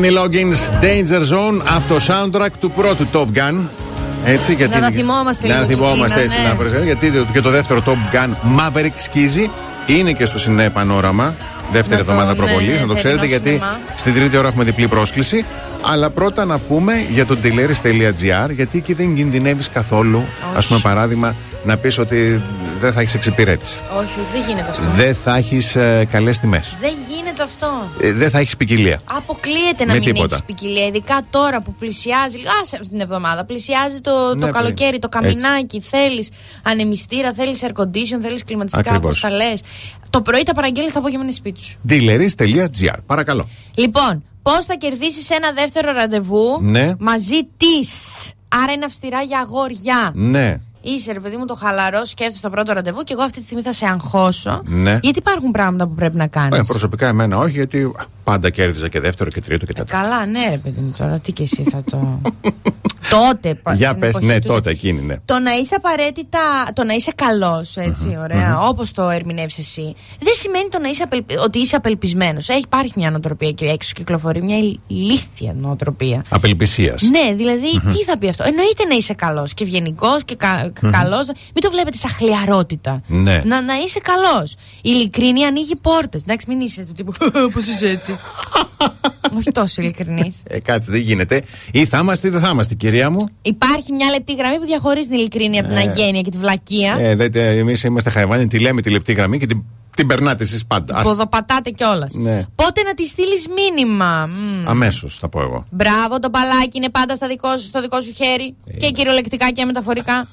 Kenny Loggins Danger Zone από το soundtrack του πρώτου Top Gun. Έτσι, γιατί Να τα θυμόμαστε Να λίγο τα την θυμόμαστε Κίνα, έτσι ναι. να προσέχουμε, Γιατί το- και το δεύτερο Top Gun Maverick σκίζει. Είναι και στο Σινέ Πανόραμα. Δεύτερη Να το- εβδομάδα ναι, προβολής, ναι, να το ξέρετε, θερινό γιατί σινεμά. στην τρίτη ώρα έχουμε διπλή πρόσκληση. Αλλά πρώτα να πούμε για το teleris.gr, γιατί εκεί δεν κινδυνεύεις καθόλου. Α πούμε, παράδειγμα, να πεις ότι δεν θα έχεις εξυπηρέτηση. Όχι, δεν γίνεται αυτό. Δεν θα έχεις ε, καλές τιμές. Δεν γίνεται αυτό. δεν θα έχεις ποικιλία. Αποκλείεται να Με μην τίποτα. έχεις ποικιλία. Ειδικά τώρα που πλησιάζει. Α, την εβδομάδα. Πλησιάζει το, Ναι, το καλοκαίρι, το έτσι. καμινάκι. Θέλεις ανεμιστήρα, θέλεις air condition, θέλεις κλιματιστικά Ακριβώς. όπω τα λες. Το πρωί τα παραγγέλνεις, το απόγευμα είναι σπίτι σου. Dealeris.gr. Παρακαλώ. Λοιπόν, πώς θα κερδίσεις ένα δεύτερο ραντεβού Ναι. μαζί της. Άρα είναι αυστηρά για αγόρια. Ναι. Είσαι ρε παιδί μου το χαλαρό, σκέφτεσαι το πρώτο ραντεβού και εγώ αυτή τη στιγμή θα σε αγχώσω. Ναι. Γιατί υπάρχουν πράγματα που πρέπει να κάνεις; Ε, προσωπικά εμένα όχι, γιατί α, πάντα κέρδιζα και δεύτερο και τρίτο και τέταρτο. Καλά, ναι, ρε παιδί μου τώρα, τι και εσύ θα το. τότε, πα- Για στην πες, εποχή ναι, του- τότε εκείνη, ναι. Το να είσαι απαραίτητα. Το να είσαι καλός, έτσι, ωραία, μμμ. όπως το ερμηνεύεις εσύ, δεν σημαίνει το να είσαι απελπι- ότι είσαι απελπισμένος. Υπάρχει μια νοοτροπία και έξω κυκλοφορεί μια ηλίθια νοοτροπία. Απελπισίας. Ναι, δηλαδή, Μμμ. τι θα πει αυτό; Εννοείται να είσαι καλός και ευγενικός και κα, Μμμ. καλός. Μην το βλέπετε σαν χλιαρότητα. Ναι. Να, να είσαι καλός. Η ειλικρίνη ανοίγει πόρτες. Εντάξει, μην είσαι του τύπου. Πώς είσαι έτσι. Όχι τόσο ειλικρινής. Ε, κάτσε, δεν γίνεται. Ή θα είμαστε ή δεν θα είμαστε, κυρία μου. Υπάρχει μια λεπτή γραμμή που διαχωρίζει την ειλικρίνη από την Ε. αγένεια και τη βλακεία. Ε, εμείς είμαστε χαϊβάνοι, τη λέμε τη λεπτή γραμμή και την, την περνάτε εσείς πάντα. Ας- Ποδοπατάτε κιόλας. Ναι. Πότε να τη στείλεις μήνυμα. Μμ. Αμέσως θα πω εγώ. Μπράβο, το μπαλάκι είναι πάντα στα δικό σου, στο δικό σου χέρι. Και κυριολεκτικά και μεταφορικά.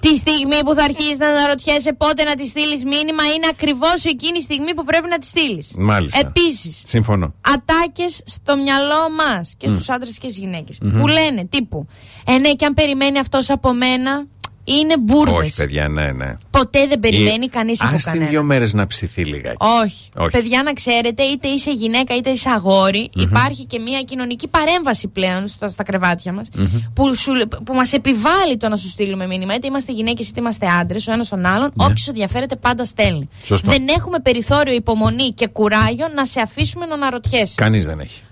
Τη στιγμή που θα αρχίσεις να αναρωτιέσαι πότε να τη στείλεις μήνυμα είναι ακριβώς εκείνη η στιγμή που πρέπει να τη στείλεις. Μάλιστα. Επίσης, Συμφωνώ. ατάκες στο μυαλό μας και Μμ. στους άντρες και στις γυναίκες. Μμμ. Που λένε τύπου, Ε, ναι, και αν περιμένει αυτός από μένα, είναι μπουρδες. Όχι, παιδιά, ναι, ναι. Ποτέ δεν περιμένει κανείς από Α την κανένα. δύο μέρες να ψηθεί λιγάκι. Όχι. Όχι. Παιδιά, να ξέρετε, είτε είσαι γυναίκα είτε είσαι αγόρι, Μμμ. υπάρχει και μια κοινωνική παρέμβαση πλέον στα, στα κρεβάτια μας Μμμ. που, σου- που μας επιβάλλει το να σου στείλουμε μήνυμα. Είτε είμαστε γυναίκες είτε είμαστε άντρες, ο ένας τον άλλον. Ναι. Όποιος ενδιαφέρεται πάντα στέλνει. Σωστό. Δεν έχουμε περιθώριο υπομονή και κουράγιο να σε αφήσουμε να αναρωτιέσαι. Κανείς δεν έχει.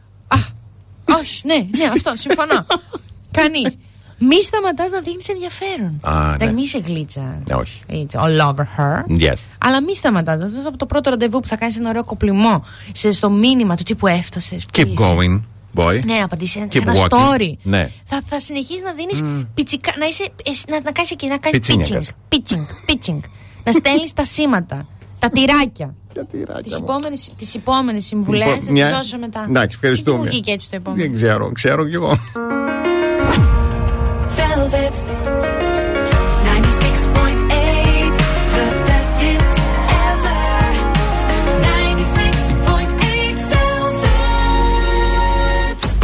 Όχι, ναι, ναι, αυτό, συμφωνώ. Κανείς. Μη σταματάς να δείχνεις ενδιαφέρον. Α, ναι. Δεν μη είσαι γλίτσα. Ναι, όχι. It's all over her. Yes. Αλλά μη σταματάς. Αυτό από το πρώτο ραντεβού που θα κάνεις ένα ωραίο κοπλιμό σε, στο μήνυμα του τύπου έφτασες. Keep going, boy. Ναι, να απαντήσεις σε Keep ένα walking. story. Ναι. Θα, θα συνεχίσεις να δίνεις Μμ. πιτσικα. Να, είσαι, εσύ- να, να κάνεις εκεί, να κάνεις pitching. Πιτσίνιακας. Pitching, pitching. να στέλνεις τα σήματα. Τα τυράκια. Τις επόμενες τις επόμενες συμβουλές Λοιπόν, θα μια- τι δώσω μετά. Εντάξει, ευχαριστούμε. Γιατί μου βγήκε έτσι το επόμενο; Δεν ξέρω, ξέρω κι εγώ.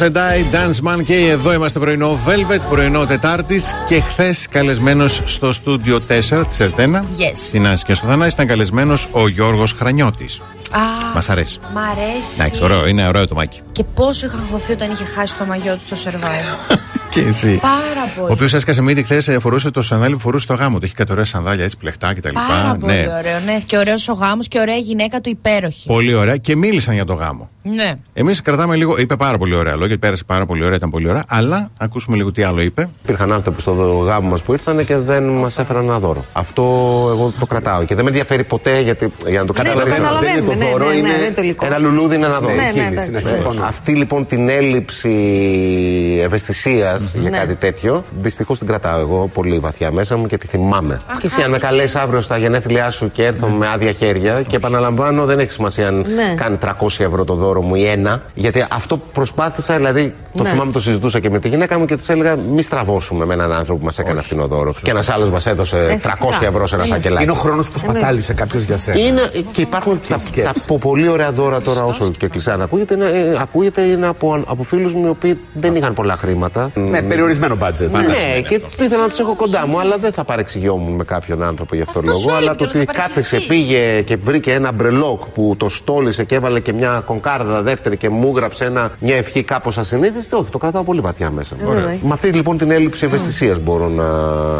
And I, Dance Man και εδώ είμαστε πρωινό Velvet, πρωινό Τετάρτης και χθες καλεσμένος στο στούντιο 4 τη Ερτένα. Yes. Στην Άση και στο Θανάη ήταν καλεσμένος ο Γιώργος Χρανιώτης. Α, Μα αρέσει. Μ' αρέσει. Εντάξει, ωραίο, είναι ωραίο το μάκι. Και πόσο είχα χωθεί όταν είχε χάσει το μαγιό του στο survival. Και εσύ. Πάρα Ο πολύ. οποίος έσκασε μύτη χθες, φορούσε το σανδάλι που φορούσε στο γάμο του. Έχει κάτι ωραία σανδάλια, έτσι πλεχτά κτλ. Πάρα πολύ Ναι, ωραίο. Ναι, και ωραίος ο γάμος και ωραία γυναίκα του υπέροχη. πολύ ωραία και μίλησαν για το γάμο. Ναι. Εμείς κρατάμε λίγο. Είπε πάρα πολύ ωραία λόγια, πέρασε πάρα πολύ ωραία, ήταν πολύ ωραία. Αλλά ακούσουμε λίγο τι άλλο είπε. Υπήρχαν άνθρωποι στο γάμο μας που ήρθαν και δεν μας έφεραν ένα δώρο. Αυτό εγώ το κρατάω και δεν με ενδιαφέρει ποτέ γιατί, για να το Ναι, το καταλαβαίνω. καταλαβαίνουμε, Δεν είναι το ναι, δώρο, ναι, ναι, είναι δεν είναι το υλικό. ένα λουλούδι, είναι ένα δώρο. Ναι, ναι, Κίνηση, εντάξει. ναι, Συμφωνώ. Αυτή λοιπόν την έλλειψη ευαισθησίας για Ναι. κάτι τέτοιο, δυστυχώς την κρατάω εγώ πολύ βαθιά μέσα μου και τη θυμάμαι. Και εσύ, αν με καλέσει αύριο στα γενέθλιά σου και έρθω με άδεια χέρια και επαναλαμβάνω, δεν έχει σημασία αν Ναι. κάνει 300 ευρώ το δώρο μου ή ένα. Γιατί αυτό προσπάθησα, δηλαδή το Ναι. θυμάμαι το συζητούσα και με τη γυναίκα μου και της έλεγα μη στραβώσουμε με έναν άνθρωπο που μας έκανε φθηνό δώρο. Και ένας άλλος μας έδωσε 300 ευρώ σε ένα φακελάκι. Είναι ο χρόνος που σπατάλησε κάποιος για σένα. Είναι, και υπάρχουν τα, τα πο- πολύ ωραία δώρα τώρα, όσο και κλεισά να ακούγεται, είναι, ε, ακούγεται είναι από, από φίλους μου οι οποίοι δεν είχαν πολλά χρήματα. Ναι, περιορισμένο budget. Ναι, και ήθελα να τους έχω κοντά μου, αλλά δεν θα παρεξηγιόμουν με κάποιον άνθρωπο γι' αυτό λόγο. σου Αλλά είπε, το κιόλας, ότι θα κάθεσε, παρεξηγηθείς. πήγε και βρήκε ένα μπρελόκ που το στόλισε και έβαλε και μια κονκάρδα δεύτερη και μου έγραψε ένα, μια ευχή κάπως ασυνείδηστη, όχι, το κρατάω πολύ βαθιά μέσα μου. Ωραίος. Με αυτή λοιπόν την έλλειψη ευαισθησίας μπορώ να.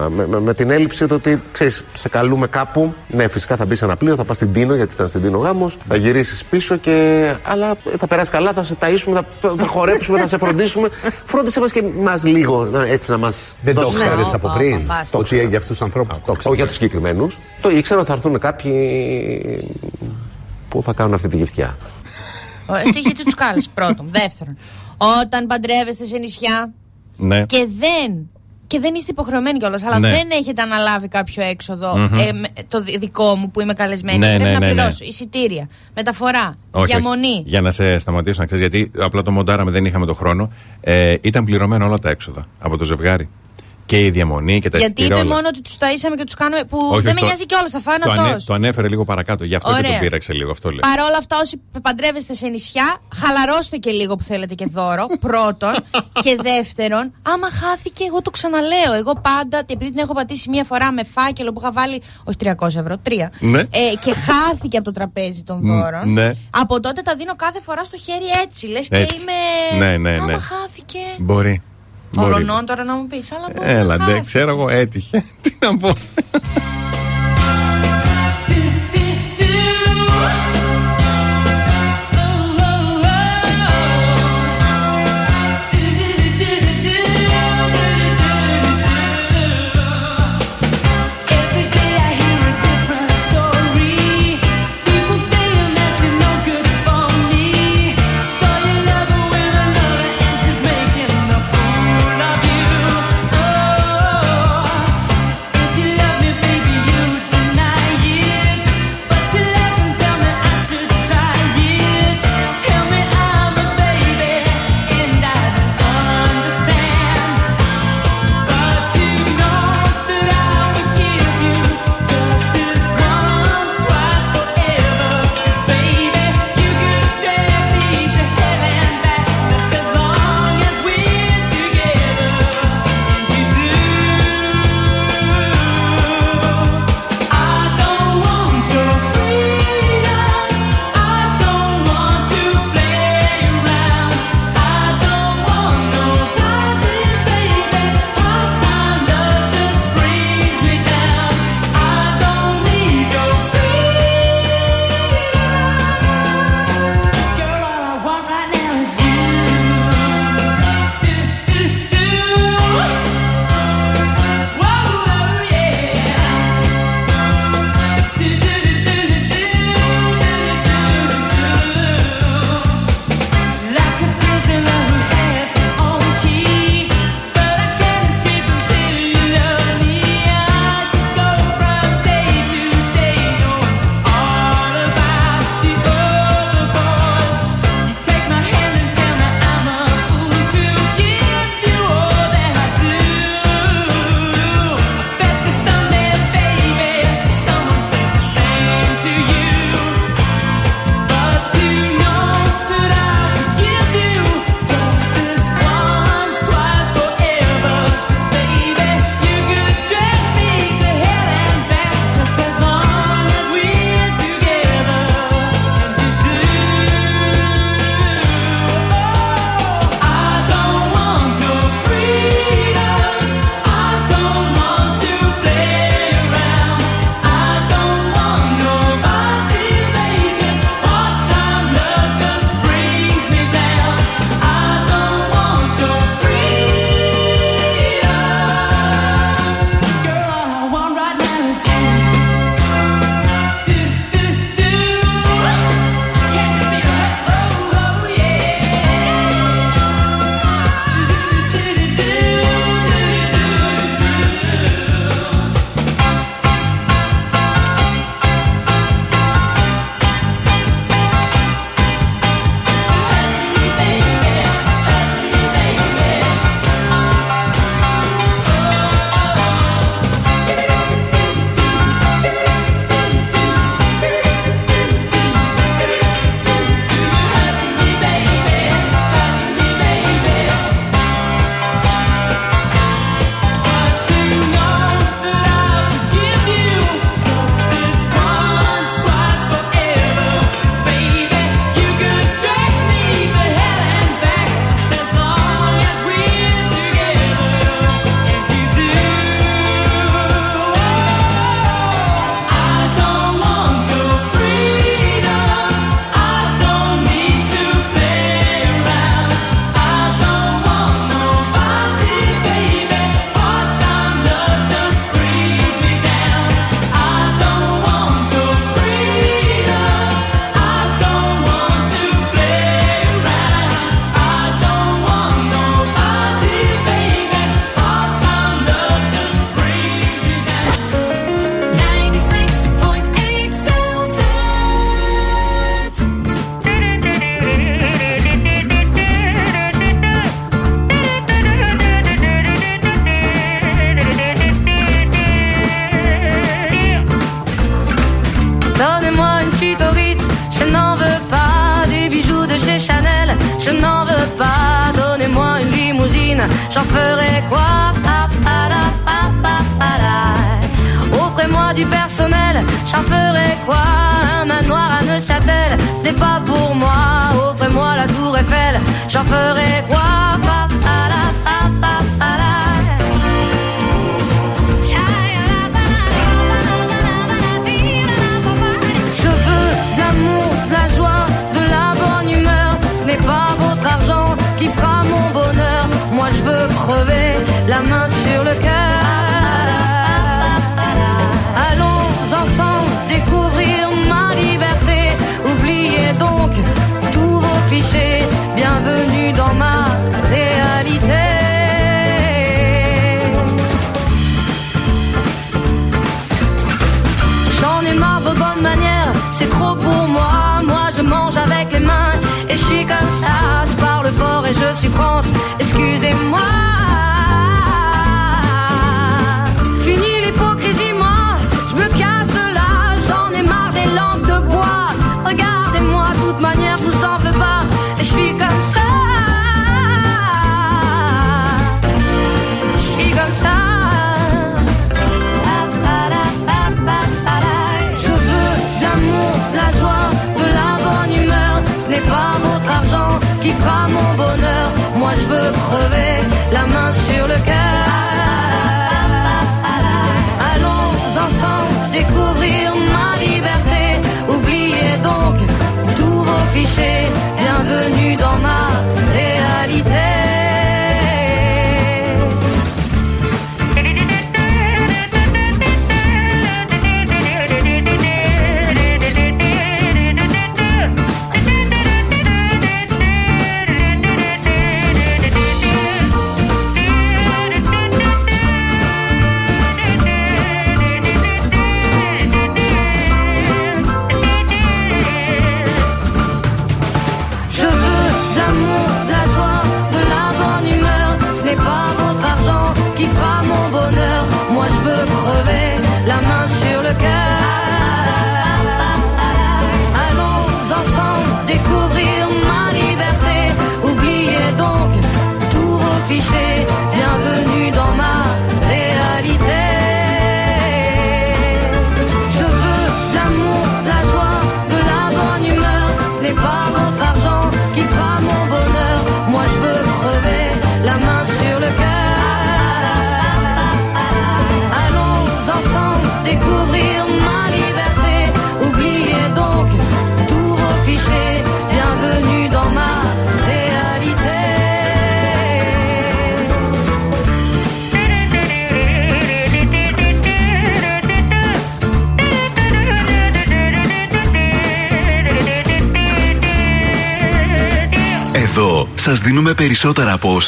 Με, με, με την έλλειψη το ότι ξέρεις, σε καλούμε κάπου. Ναι, φυσικά θα μπεις σε ένα πλοίο, θα πας στην Τίνο γιατί ήταν στην Τίνο γάμος, θα γυρίσεις πίσω και. Αλλά θα περάσεις καλά, θα σε ταΐσουμε, θα, θα χορέψουμε, θα σε φροντίσουμε. Φρόντισε μας και μας λίγο, να, έτσι να μας. Δεν το ξέρεις από πριν. μπάστα. Ότι για αυτούς τους ανθρώπους το Όχι για τους συγκεκριμένους. Το ήξερα ότι θα έρθουν κάποιοι που θα κάνουν αυτή τη γυφτιά. Τι γιατί τους κάλεσε πρώτον. Δεύτερον, όταν παντρεύεστε σε νησιά Ναι. και δεν. Και δεν είστε υποχρεωμένοι κιόλας, αλλά Ναι. δεν έχετε αναλάβει κάποιο έξοδο. Μμμ. ε, με- το δι- δικό μου που είμαι καλεσμένη. Ναι, πρέπει ναι, να ναι, ναι. πληρώσω εισιτήρια, μεταφορά, Όχι, διαμονή. όχι. Για να σε σταματήσω να ξέρεις, γιατί απλά το μοντάραμε, δεν είχαμε το χρόνο. Ε, ήταν πληρωμένα όλα τα έξοδα από το ζευγάρι. Και η διαμονή και τα Γιατί εισιτήρια. είπε όλα. μόνο ότι τους ταΐσαμε και τους κάνουμε. που Όχι, δεν όχι, με το- νοιάζει κιόλα, θα φάω το, ένα ανέ- τόσο. το ανέφερε λίγο παρακάτω. Γι' αυτό και Ωραία. τον πείραξε λίγο. Αυτό λέει. Παρ' όλα αυτά, όσοι παντρεύεστε σε νησιά, χαλαρώστε και λίγο που θέλετε και δώρο. Πρώτον. και δεύτερον, άμα χάθηκε, εγώ το ξαναλέω. Εγώ πάντα, επειδή την έχω πατήσει μία φορά με φάκελο που είχα βάλει. Όχι 300 ευρώ, τρία. Ναι. Ε, και χάθηκε από το τραπέζι των Μ, δώρων. ναι. Από τότε τα δίνω κάθε φορά στο χέρι έτσι. Λες και Έτσι. είμαι. Ναι, ναι, ναι. Άμα χάθηκε. Μπορεί. Μπορεί. Ολονών τώρα να μου πεις, αλλά μπορεί. Έλα, να ντε, χάθηκε. ξέρω εγώ, έτυχε. Τι να πω.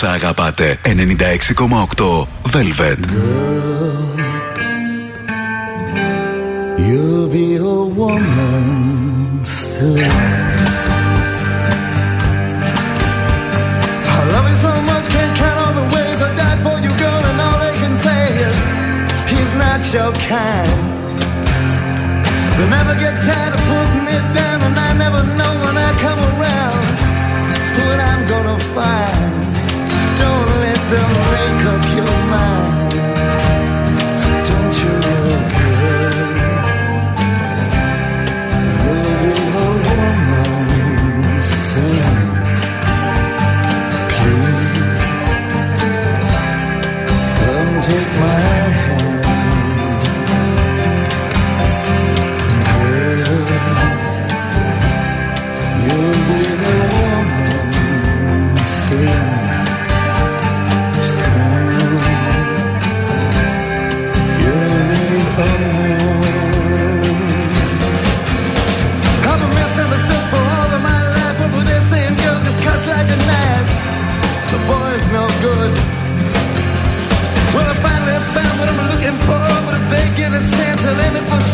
όσα αγαπάτε. 96,8 Velvet. Girl, you'll be a woman soon. not your kind. They never get tired of putting me down, and I never know when I come around who I'm gonna find them make up your mind. good. Well, I finally found what I'm looking for, but if they give a chance, I'll for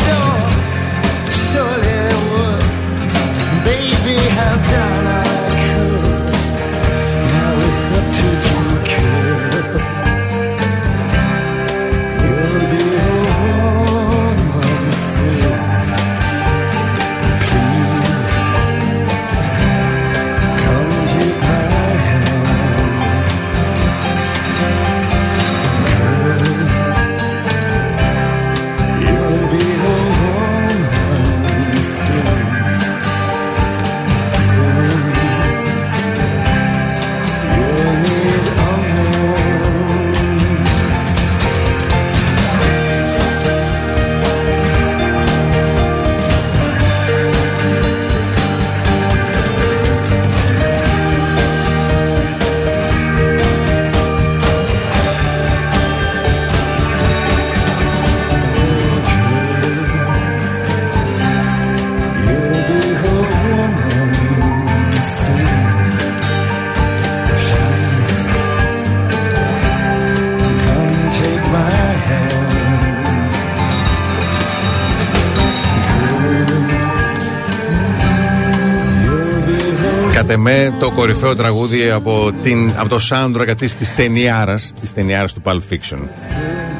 τραγούδι από, την, από το soundtrack αυτής της ταινιάρας, της ταινιάρας του Pulp Fiction.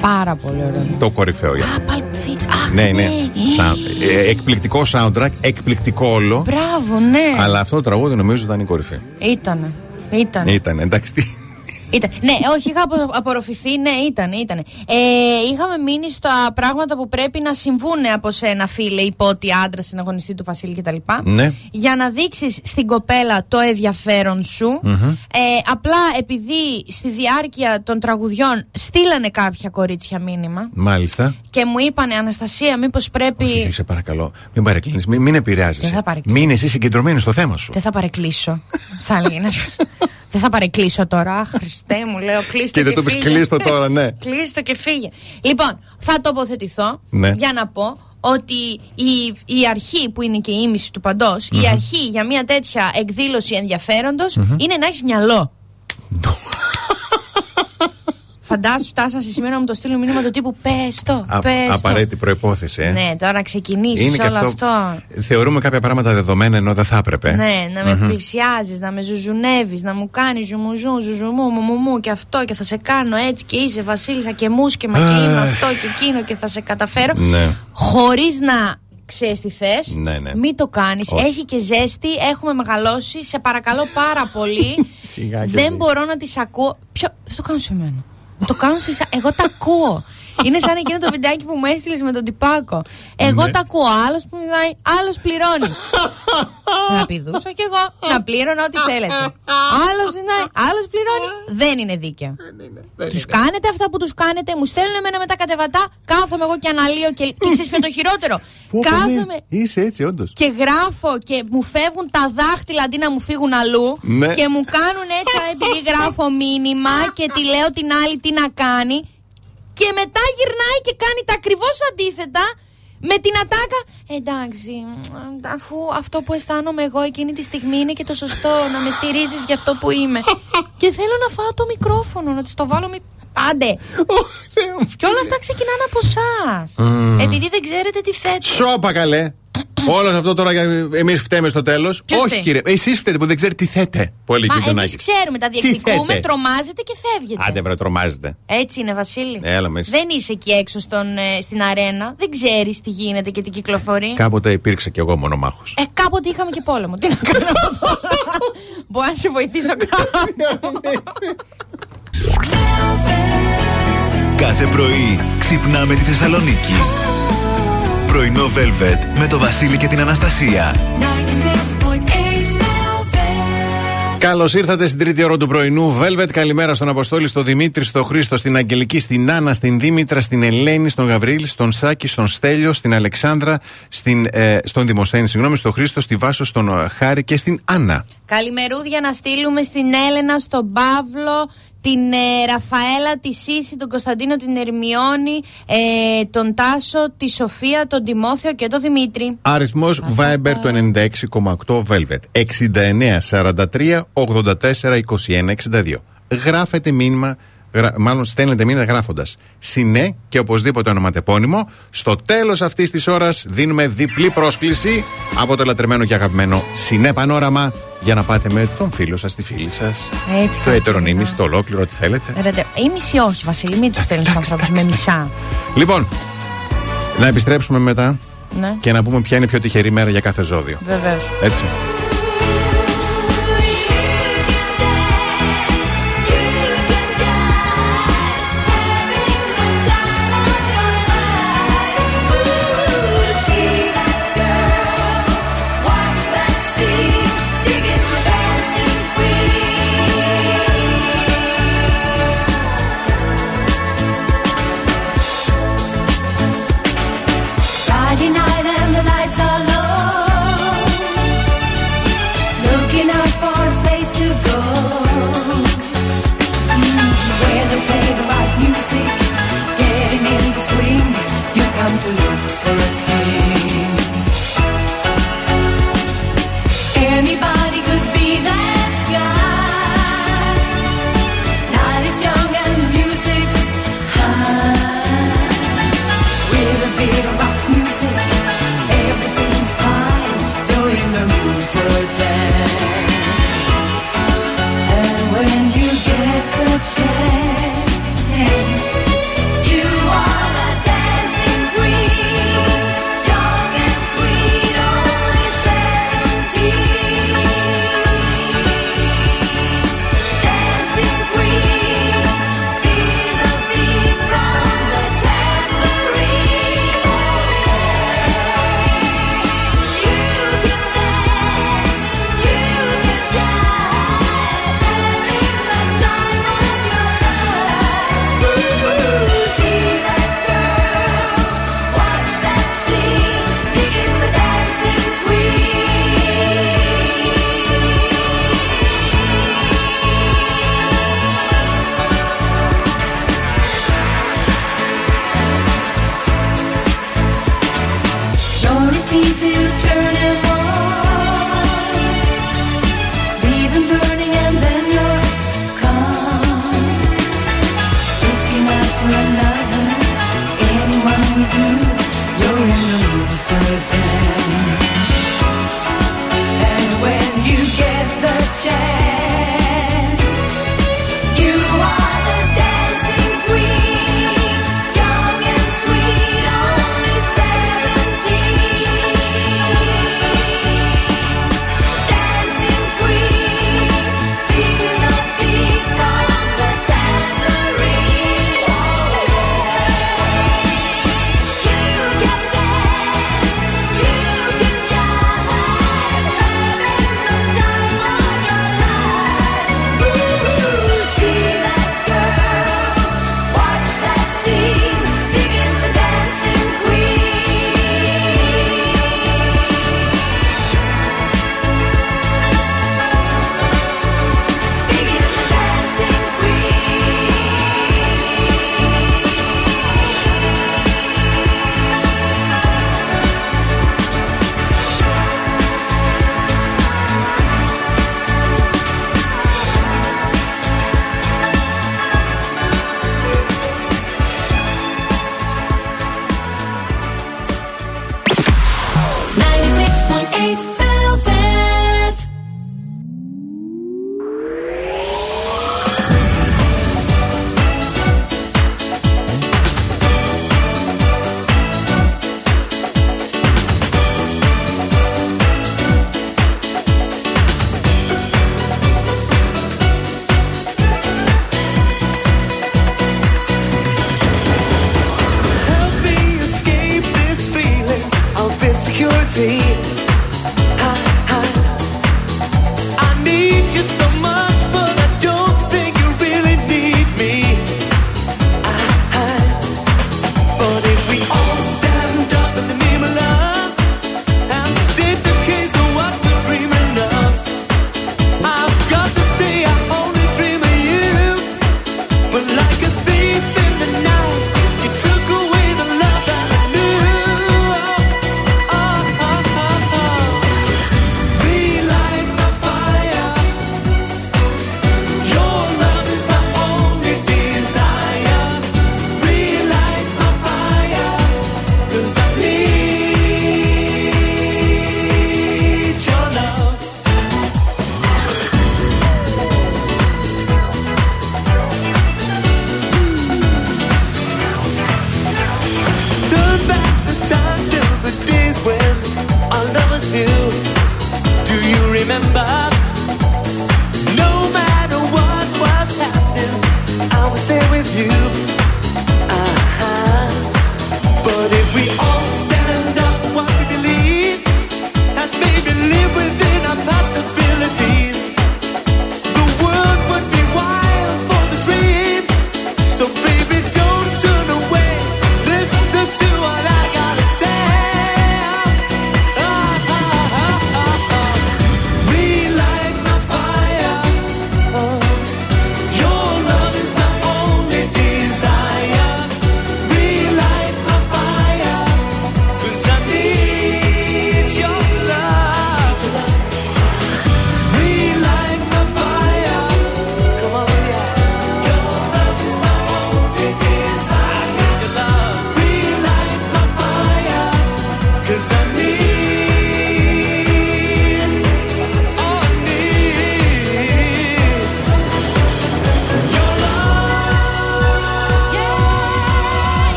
Πάρα πολύ ωραίο. Το κορυφαίο για Α, μένα. Pulp Fiction. Αχ, Ναι, ναι. ναι. Sound- ε, εκπληκτικό soundtrack, εκπληκτικό όλο. Μπράβο, ναι. Αλλά αυτό το τραγούδι νομίζω ήταν η κορυφή. Ήτανε. Ήτανε. Ήταν, εντάξει. Τι- Ήταν. Ναι, όχι, είχα απο- απορροφηθεί. Ναι, ήταν, ήταν. Ε, είχαμε μείνει στα πράγματα που πρέπει να συμβούν από σένα, φίλε, υπότι άντρα, συναγωνιστή του Βασίλη κτλ. Ναι. Για να δείξεις στην κοπέλα το ενδιαφέρον σου. Μμμ. Ε, απλά επειδή στη διάρκεια των τραγουδιών στείλανε κάποια κορίτσια μήνυμα Μάλιστα. και μου είπανε Αναστασία, μήπως πρέπει. Σε παρακαλώ, μην παρεκκλίνεις, μην, μην επηρεάζεσαι. Δεν θα παρεκκλίνω. Μην εσύ συγκεντρωμένη στο θέμα σου. Δεν θα παρεκκλήσω. θα έλεγε. να σου- Δεν θα παρεκκλήσω τώρα. Αχ, Χριστέ μου, λέω κλείστο. Και δεν το πεις φύγε. κλείστο τώρα, ναι. κλείστο και φύγε. Λοιπόν, θα τοποθετηθώ Ναι. για να πω ότι η, η αρχή που είναι και η ίμιση του παντός, η Μμμ. αρχή για μια τέτοια εκδήλωση ενδιαφέροντος Μμμ. είναι να έχεις μυαλό. Φαντάσου, φτάσαν σε σημείο να μου το στείλουν μήνυμα του τύπου Πες το, Α- πες το. απαραίτητη προπόθεση, ε. Ναι, τώρα να ξεκινήσεις Είναι και όλο αυτό. αυτό. Θεωρούμε κάποια πράγματα δεδομένα ενώ δεν θα έπρεπε. Ναι, να με Μμμ. πλησιάζεις, να με ζουζουνεύεις, να μου κάνεις ζουμουζού, ζουζουμού, μου, μου, μου και αυτό και θα σε κάνω έτσι και είσαι Βασίλισσα και μουσκεμα και είμαι Αχ. αυτό και εκείνο και θα σε καταφέρω. Ναι. Χωρίς να ξέρεις τι θες. Ναι, ναι. Μην το κάνεις. Όχι. Έχει και ζέστη. Έχουμε μεγαλώσει. Σε παρακαλώ πάρα πολύ. Σιγά και Δεν δεν. μπορώ να τις ακούω. Ποιο... Δεν το κάνω σε μένα. Μου το κάνω σε εσά. Εγώ τα ακούω. Είναι σαν εκείνο το βιντεάκι που μου έστειλες με τον τυπάκο. Εγώ Ναι. τα ακούω. Άλλος που μιλάει, άλλος πληρώνει. να πηδούσα κι εγώ. Να πλήρωνα ό,τι θέλετε. Άλλος ζητάει, άλλος πληρώνει. Δεν είναι δίκαιο. Τους κάνετε αυτά που τους κάνετε, μου στέλνουν εμένα με τα κατεβατά, κάθομαι εγώ και αναλύω και, και ξέρεις με το χειρότερο. Πω, πω, ναι. Κάθομαι Είσαι έτσι, όντως. και γράφω και μου φεύγουν τα δάχτυλα αντί να μου φύγουν αλλού Ναι. και μου κάνουν έτσι επειδή γράφω μήνυμα και τη λέω την άλλη τι να κάνει και μετά γυρνάει και κάνει τα ακριβώς αντίθετα με την ατάκα εντάξει μ, αφού αυτό που αισθάνομαι εγώ εκείνη τη στιγμή είναι και το σωστό να με στηρίζεις για αυτό που είμαι και θέλω να φάω το μικρόφωνο να της το βάλω με... Πάντε! και όλα αυτά ξεκινάνε από εσάς. Μμμ. Επειδή δεν ξέρετε τι θέτε. Σώπα καλέ. Όλο αυτό τώρα εμείς φταίμε στο τέλος. Ποιος Όχι φταίει; κύριε, εσείς φταίτε που δεν ξέρετε τι θέτε. Που έλεγε Μα και ο εμείς Τονάκης. ξέρουμε, τα Τι διεκδικούμε, θέτε; τρομάζετε και φεύγετε. Άντε βρε, τρομάζετε. Έτσι είναι, Βασίλη. Έλα μέσα. Δεν είσαι εκεί έξω στον, ε, στην αρένα. Δεν ξέρεις τι γίνεται και τι κυκλοφορεί. Κάποτε υπήρξα κι εγώ μονομάχος. Ε, κάποτε είχαμε και πόλεμο. Τι να κάνω εγώ τώρα; Μπορώ να σε βοηθήσω κάπου. Κάθε πρωί ξυπνάμε τη Θεσσαλονίκη. Πρωινό Velvet με το Βασίλη και την Αναστασία. Καλώς ήρθατε στην τρίτη ώρα του πρωινού. Velvet, καλημέρα στον Αποστόλη, στον Δημήτρη, στον Χρήστο, στην Αγγελική, στην Άννα, στην Δήμητρα, στην Ελένη, στον Γαβρίλ, στον Σάκη, στον Στέλιο, στην Αλεξάνδρα, στην, ε, στον Δημοσθένη, συγγνώμη, στον Χρήστο, στη Βάσο, στον ε, Χάρη και στην Άννα. Καλημερούδια να στείλουμε στην Έλενα, στον Παύλο, την ε, Ραφαέλα, τη Σύση, τον Κωνσταντίνο, την Ερμιόνη, ε, τον Τάσο, τη Σοφία, τον Τιμόθεο και τον Δημήτρη. Αριθμός Viber το 96,8 Velvet. 69 43 84 21 62. Γράφετε μήνυμα, γρα- μάλλον στέλνετε μήνυμα γράφοντας συνέ και οπωσδήποτε ονοματεπώνυμο. Στο τέλος αυτής της ώρας δίνουμε διπλή πρόσκληση από το λατρεμένο και αγαπημένο Συνέ Πανόραμα για να πάτε με τον φίλο σας, τη φίλη σας. Έτσι, Το ετερονίμηση, το ολόκληρο, ό,τι θέλετε. Ρε, τε- Ή μισή όχι, Βασίλη, μην τους στέλνεις του ανθρώπους με μισά. Λοιπόν, να επιστρέψουμε μετά Ναι, και να πούμε ποια είναι η πιο τυχερή μέρα για κάθε ζώδιο. βεβαίως. Έτσι.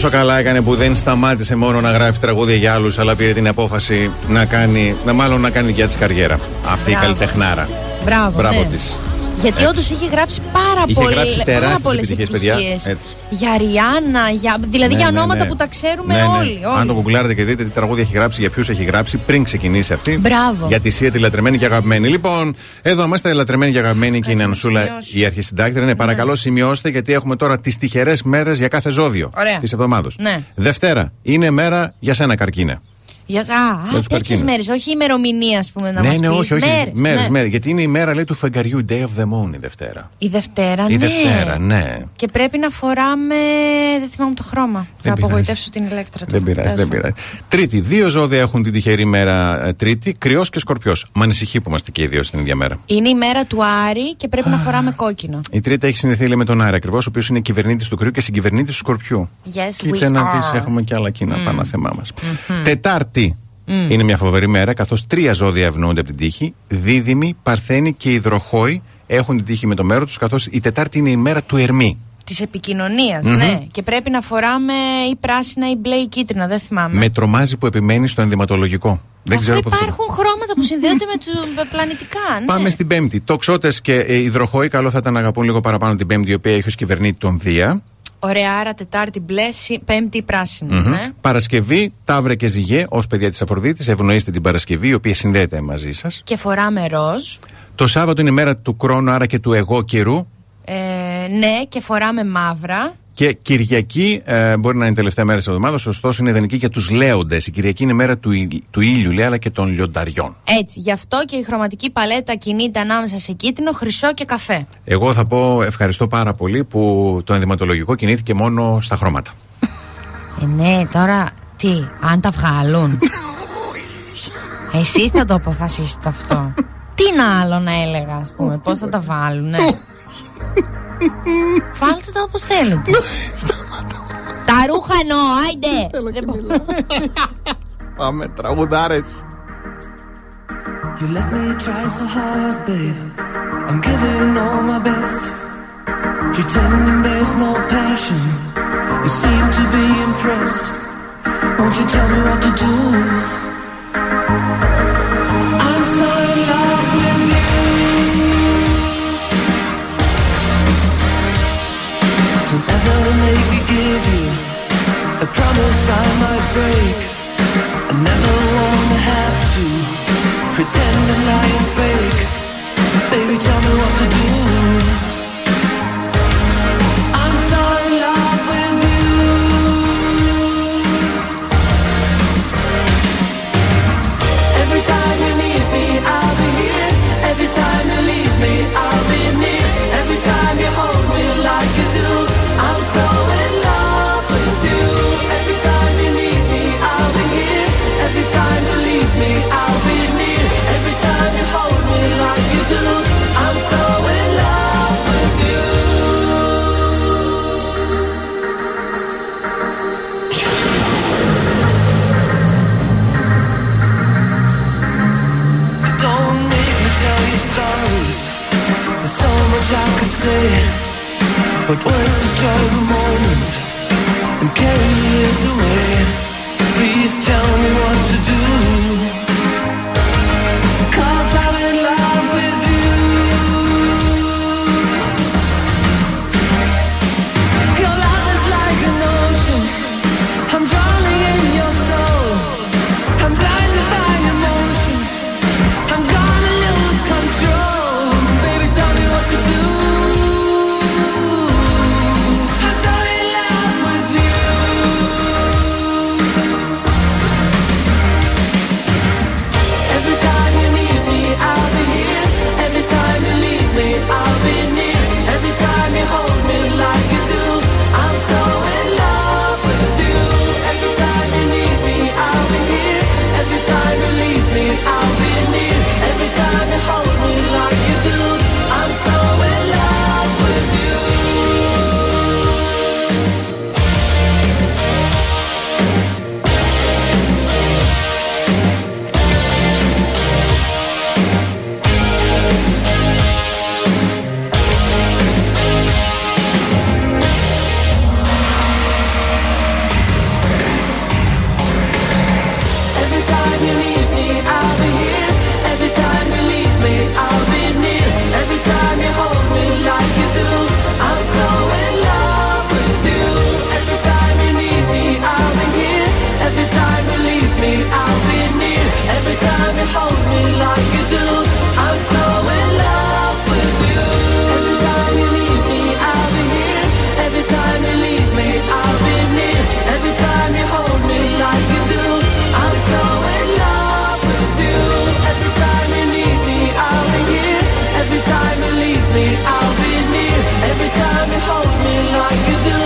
Πόσο καλά έκανε που δεν σταμάτησε μόνο να γράφει τραγούδια για άλλους, αλλά πήρε την απόφαση να κάνει, να μάλλον να κάνει δικιά της καριέρα. Αυτή η Μπράβο. καλλιτεχνάρα. Μπράβο, Μπράβο ναι. της. Γιατί όντως έχει γράψει πάρα Είχε πολύ. γράψει πάρα τεράστιες πολλές επιτυχίες, παιδιά. επιτυχίες. Έτσι. Για Ριάννα, για, δηλαδή Ναι, για ναι, ονόματα ναι. που τα ξέρουμε Ναι, ναι. όλοι. όλοι. Αν το γκουγκλάρετε και δείτε τι τραγούδια έχει γράψει, για ποιους έχει γράψει πριν ξεκινήσει αυτή. Μπράβο. Για τη Σία τη λατρεμένη και αγαπημένη. Λοιπόν, εδώ είμαστε λατρεμένη και αγαπημένη και η Νανσούλα, η αρχισυντάκτρια. Ναι, παρακαλώ σημειώστε γιατί έχουμε τώρα τις τυχερές μέρες για κάθε ζώδιο Ωραία. της εβδομάδα. Ναι. Δευτέρα είναι μέρα για σένα καρκίνε. Για, α, Για α τους τέτοιες καρκίνους. μέρες, όχι ημερομηνία, ας πούμε, να ναι, μας ναι, πεις. όχι, όχι. Μέρες, Μέρες, ναι. μέρες. Γιατί είναι η μέρα, λέει, του φεγγαριού. Day of the moon η Δευτέρα. Η Δευτέρα, Η ναι. Δευτέρα, ναι. Και πρέπει να φοράμε. Δεν θυμάμαι το χρώμα. Θα πειράζει. απογοητεύσω την ηλέκτρα του. Δεν πειράζει, δεν πειράζει. Τρίτη, δύο ζώδια έχουν την τυχερή μέρα ε, Τρίτη, κρυός και σκορπιός. Μ' ανησυχεί που είμαστε και οι δύο στην ίδια μέρα. Είναι η μέρα του Άρη και πρέπει να φοράμε κόκκινο. Η Τρίτη έχει συνδεθεί λέει, με τον Άρη ακριβώς, ο οποίος είναι κυβερνήτης του κρυού και συγκυβερνήτης του σκορπιού. Yes, Κοίτα we να are. δει, έχουμε και άλλα κοινά Mm. πάνω θεμά μας. Mhm. Τετάρτη. Mm. Είναι μια φοβερή μέρα, καθώς τρία ζώδια ευνοούνται από την τύχη. Δίδυμοι, Παρθένοι και Υδροχόοι έχουν την τύχη με το μέρο τους, καθώς η Τετάρτη είναι η μέρα του Ερμή. Της επικοινωνίας, Μμμ. ναι. Και πρέπει να φοράμε ή πράσινα ή μπλε ή κίτρινα, δεν θυμάμαι. Με τρομάζει που επιμένει στο ενδυματολογικό. Δεν ξέρω πότε. Υπάρχουν χρώματα που συνδέονται με του πλανητικά, ναι. Πάμε στην Πέμπτη. Τοξότες και ε, υδροχόοι, καλό θα ήταν να αγαπούν λίγο παραπάνω την Πέμπτη, η οποία έχει ως κυβερνήτη τον Δία. Ωραία, άρα Τετάρτη μπλε, σι- Πέμπτη πράσινη. Μμμ. Ναι. Παρασκευή, Ταύρε και Ζυγέ, ως παιδιά της Αφροδίτης, ευνοείστε την Παρασκευή, η οποία συνδέεται μαζί σας. Και φοράμε ροζ. Το Σάββατο είναι η μέρα του χρόνου, άρα και του εγώ καιρού. Ε, ναι, και φοράμε μαύρα. Και Κυριακή ε, μπορεί να είναι η τελευταία μέρα της εβδομάδας, ωστόσο είναι ιδανική για τους Λέοντες. Η Κυριακή είναι η μέρα του, ήλ- του ήλιου, λέει, αλλά και των λιονταριών. Έτσι, γι' αυτό και η χρωματική παλέτα κινείται ανάμεσα σε κίτρινο, χρυσό και καφέ. Εγώ θα πω ευχαριστώ πάρα πολύ που το ενδυματολογικό κινήθηκε μόνο στα χρώματα. Ε, ναι, τώρα τι, αν τα βγάλουν; Εσείς θα το αποφασίσετε αυτό. τι να άλλο να έλεγα, ας πούμε, πώς θα τα βάλουν, ναι. Βάλτε τα όπω θέλετε. τα ρούχα εννοώ, άιντε. Δεν μπορώ. Πάμε, τραγουδάρες. You let me try so hard, babe. I'm giving all my best. Pretending there's no passion. You seem to be impressed. Won't you tell me what to do? Promise I might break. I never wanna have to pretend and lie and fake. Baby, tell me what to do. I'm so in love with you. Every time you need me, I'll be here. Every time you leave me, I'll say, but destroy the moment and carry it away. Please tell me what to do. Every time you hold me like you do,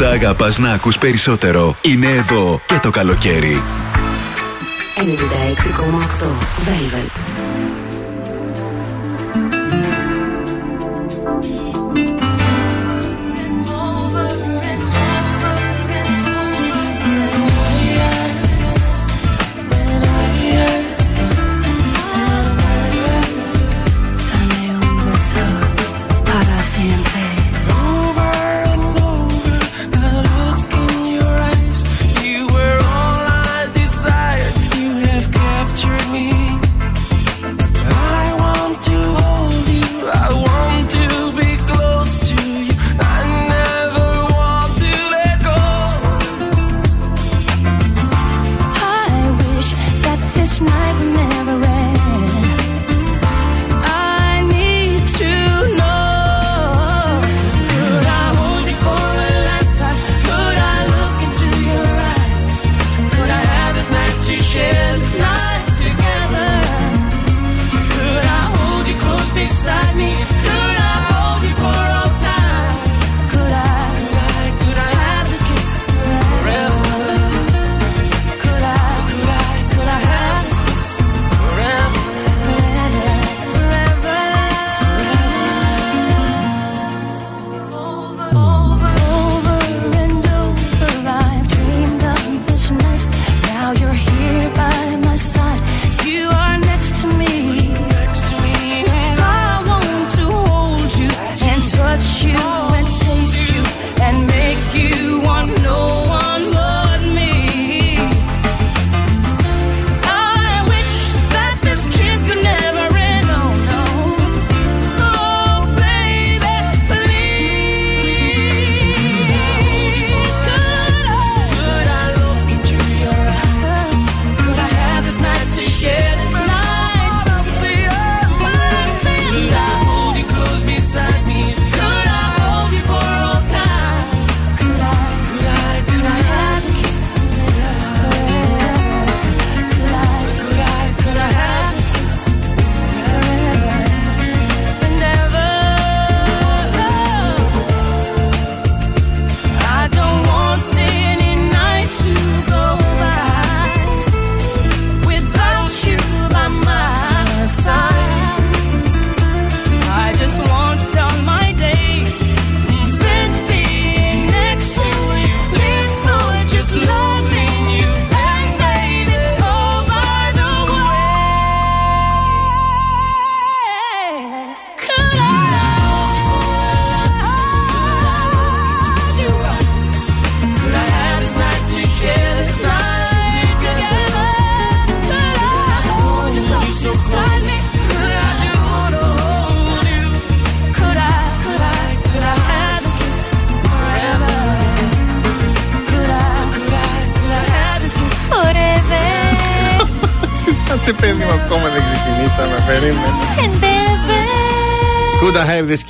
Όσα αγαπάς να ακούς περισσότερο είναι εδώ και το καλοκαίρι. 96,8 Velvet.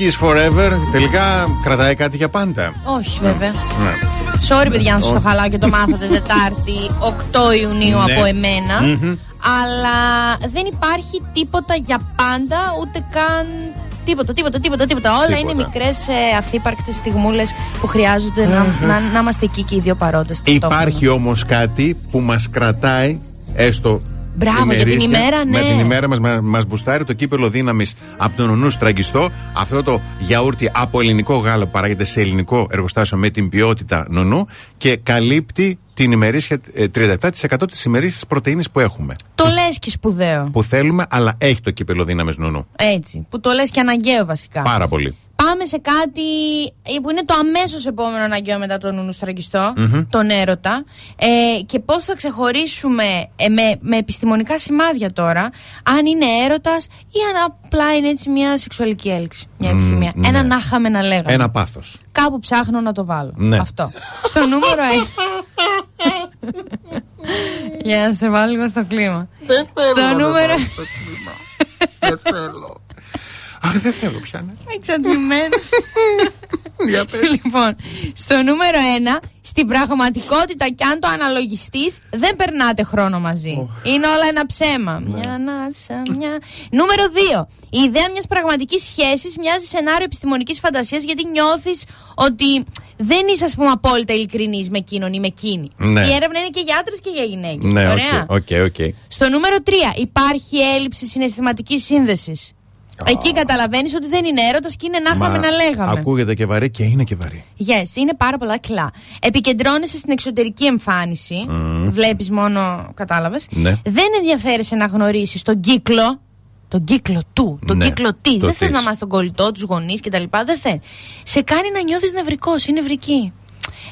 Kiss forever. Τελικά κρατάει κάτι για πάντα. Όχι, βέβαια. Ναι. Sorry, παιδιά, να σας το Όχι. χαλάω και το μάθατε Τετάρτη 8 Ιουνίου Ναι. από εμένα. Μμμ. Αλλά δεν υπάρχει τίποτα για πάντα, ούτε καν. Τίποτα, τίποτα, τίποτα, τίποτα. Όλα Τίποτα. είναι μικρές ε, αυθύπαρκτες στιγμούλες που χρειάζονται να, να, να είμαστε εκεί και οι δύο παρόντες. Υπάρχει όμως κάτι που μας κρατάει έστω. Μπράβο, για την ημερήσια, ημέρα, ναι. Με την ημέρα μας μας μπουστάρει το κύπελο δύναμης από τον Ονού Στραγγιστό. Αυτό το γιαούρτι από ελληνικό γάλα που παράγεται σε ελληνικό εργοστάσιο με την ποιότητα νονού και καλύπτει την ημερήσια ε, 37% της ημερήσιας πρωτενη που έχουμε. Το λες και σπουδαίο. Που θέλουμε, αλλά έχει το κύπελο δύναμης νονού. Έτσι. Που το λες και αναγκαίο βασικά. Πάρα πολύ. Πάμε σε κάτι ε, που είναι το αμέσως επόμενο αναγκαίο μετά τον Νούνου Στραγγιστό, Μμμ. τον έρωτα. Ε, και πώς θα ξεχωρίσουμε ε, με, με επιστημονικά σημάδια τώρα, αν είναι έρωτας ή αν απλά είναι έτσι μια σεξουαλική έλξη. Μια Μμ, επιθυμία. ναι. Ένα να είχαμε να λέγαμε. Ένα πάθος. Κάπου ψάχνω να το βάλω. Ναι. Αυτό. Στο νούμερο 1. Για να σε βάλω λίγο στο κλίμα. Δεν Στο νούμερο. Δεν θέλω. Αχ, δεν θέλω πια. ναι. Εξαντλημένος. λοιπόν, στο νούμερο 1, στην πραγματικότητα κι αν το αναλογιστείς, δεν περνάτε χρόνο μαζί. Είναι όλα ένα ψέμα. Μια ανάσα, μια. Νούμερο 2. Η ιδέα μιας πραγματικής σχέσης μοιάζει σενάριο επιστημονικής φαντασίας γιατί νιώθεις ότι δεν είσαι, ας πούμε, απόλυτα ειλικρινής με εκείνον ή με εκείνη. Ναι. Η έρευνα είναι και για άντρες και για γυναίκες. Ναι, Ωραία. OK, OK, OK. Στο νούμερο 3 υπάρχει έλλειψη συναισθηματικής σύνδεσης. Εκεί καταλαβαίνεις ότι δεν είναι έρωτας και είναι να είχαμε να λέγαμε. Ακούγεται και βαρύ και είναι και βαρύ. Yes, είναι πάρα πολλά κλά. Επικεντρώνεσαι στην εξωτερική εμφάνιση. Μμμ. Βλέπεις μόνο, κατάλαβες. Ναι. Δεν ενδιαφέρεσαι να γνωρίσεις τον κύκλο. Τον κύκλο του, τον Ναι, κύκλο της. το Δεν θες της. να μάθεις τον κολλητό, τους γονείς κτλ. Δεν θες. Σε κάνει να νιώθεις νευρικός ή νευρική.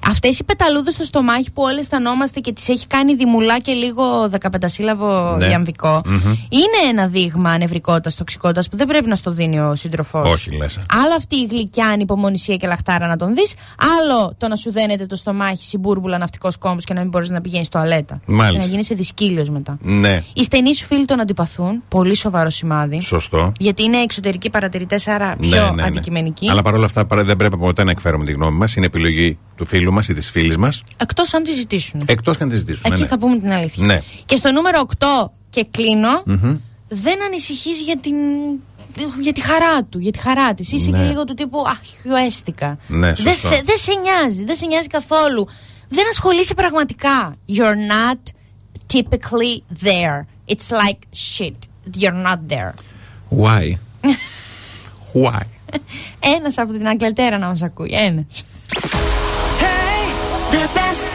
Αυτές οι πεταλούδες στο στομάχι που όλοι αισθανόμαστε και τις έχει κάνει δημουλά και λίγο 15 σύλλαβο Ναι. διαμβικό, Μμμ. είναι ένα δείγμα νευρικότητα, τοξικότητας που δεν πρέπει να στο δίνει ο σύντροφός σου. Όχι, λες. Άλλο αυτή η γλυκιά ανυπομονησία και λαχτάρα να τον δεις. Άλλο το να σου δένεται το στομάχι συμπούρμπουλα ναυτικός κόμπος και να μην μπορείς να πηγαίνεις στο αλέτα. Μάλιστα. Και να γίνει σε δυσκύλιος μετά. Ναι, Οι στενοί σου φίλοι τον αντιπαθούν. Πολύ σοβαρό σημάδι. σωστό. Γιατί είναι εξωτερικοί παρατηρητές, άρα πιο Ναι, ναι, ναι. αντικειμενικοί. Αλλά παρόλα αυτά παρά- δεν πρέπει ποτέ να εκφέρουμε τη γνώμη μας. Είναι επιλογή του φίλου μας ή της φίλης μας. Εκτός αν τη ζητήσουν. Εκτός και αν τη ζητήσουν. Εκεί ναι, θα πούμε την αλήθεια. Ναι. Και στο νούμερο 8 και κλείνω, Μμμ. δεν ανησυχείς για την. Για τη χαρά του, για τη χαρά της. Είσαι Ναι. και λίγο του τύπου Αχ, χιουέστηκα. Ναι, δεν, σωστό. σε, δεν σε νοιάζει, δεν σε νοιάζει καθόλου. Δεν ασχολείσαι πραγματικά. You're not typically there. It's like shit. You're not there. Why? Why? Ένας από την Αγγλετέρα να μας ακούει. Ένας.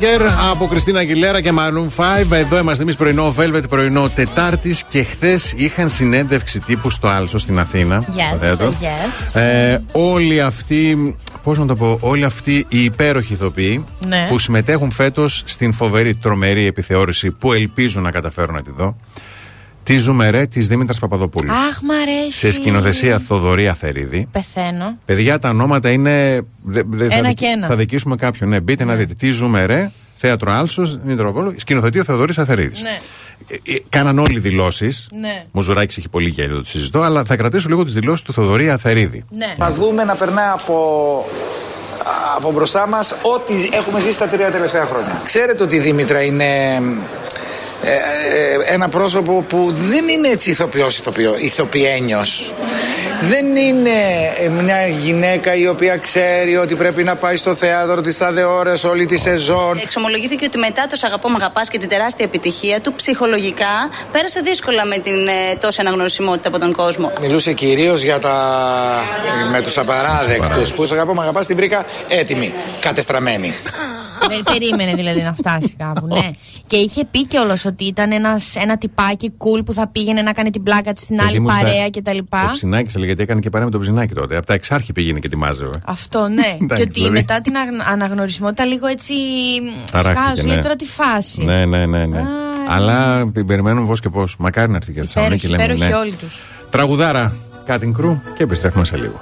Jagger από Κριστίνα Αγγιλέρα και Maroon 5. Εδώ είμαστε εμείς πρωινό Velvet, πρωινό Τετάρτης και χθες είχαν συνέντευξη τύπου στο Άλσο στην Αθήνα. Yes, Υποθέτω. yes. Ε, όλοι αυτοί, πώς να το πω, όλοι αυτοί οι υπέροχοι ηθοποιοί Ναι. που συμμετέχουν φέτος στην φοβερή τρομερή επιθεώρηση που ελπίζω να καταφέρω να τη δω. Τη Ζουμερέ της Δήμητρας Παπαδοπούλου. Αχ, μ' αρέσει. Σε σκηνοθεσία Θοδωρή Αθερίδη. Πεθαίνω. Παιδιά, τα ονόματα είναι. Δε- δε- θα, Ένα δικ- και ένα. θα δικήσουμε κάποιον. Ναι, μπείτε να δείτε. Τι ζούμε, ρε. Θέατρο Άλσος, Μητροπόλου. Σκηνοθετεί ο Θεοδωρής Αθερίδης. Ναι. Ε, ε, κάναν όλοι δηλώσεις. Ναι. Μουζουράκη έχει πολύ γέλιο, το συζητώ. Αλλά θα κρατήσω λίγο τις δηλώσεις του Θεοδωρή Αθερίδη. Ναι. Να δούμε να περνάει από, από μπροστά μας ό,τι έχουμε ζήσει τα τρία τελευταία χρόνια. Ξέρετε ότι η Δήμητρα είναι ε, ε, ένα πρόσωπο που δεν είναι έτσι ηθοποιός, ηθοποιό, ηθοποιένιος. Δεν είναι ε, μια γυναίκα η οποία ξέρει ότι πρέπει να πάει στο θέατρο τις τάδε ώρες όλη τη σεζόν. Εξομολογήθηκε ότι μετά το «Σ' αγαπώ, μ' αγαπάς» και την τεράστια επιτυχία του, ψυχολογικά πέρασε δύσκολα με την ε, τόση αναγνωρισιμότητα από τον κόσμο. Μιλούσε κυρίως για τα... με τους απαράδεκτους που «Σ' αγαπώ, μ' αγαπάς» την βρήκα έτοιμη, κατεστραμμένη. Δεν περίμενε δηλαδή να φτάσει κάπου, ναι. Και είχε πει κιόλας ότι ήταν ένας, ένα τυπάκι cool που θα πήγαινε να κάνει την πλάκα της στην άλλη παρέα κτλ. Το ψινάκι, έλεγε γιατί έκανε και παρέα με το ψινάκι τότε. Από τα εξάρχη πήγαινε και τη μάζευε. Αυτό, ναι. και ότι δηλαδή. μετά την αναγνωρισμότητα λίγο έτσι. Σκάζει ναι. τώρα τη φάση. Ναι, ναι, ναι. ναι. Αλλά την περιμένουμε πώ και πώ. Μακάρι να έρθει και η Θεσσαλονίκη. Υπέροχοι ναι. όλοι τους. Τραγουδάρα, Cutting Crew και επιστρέφουμε σε λίγο.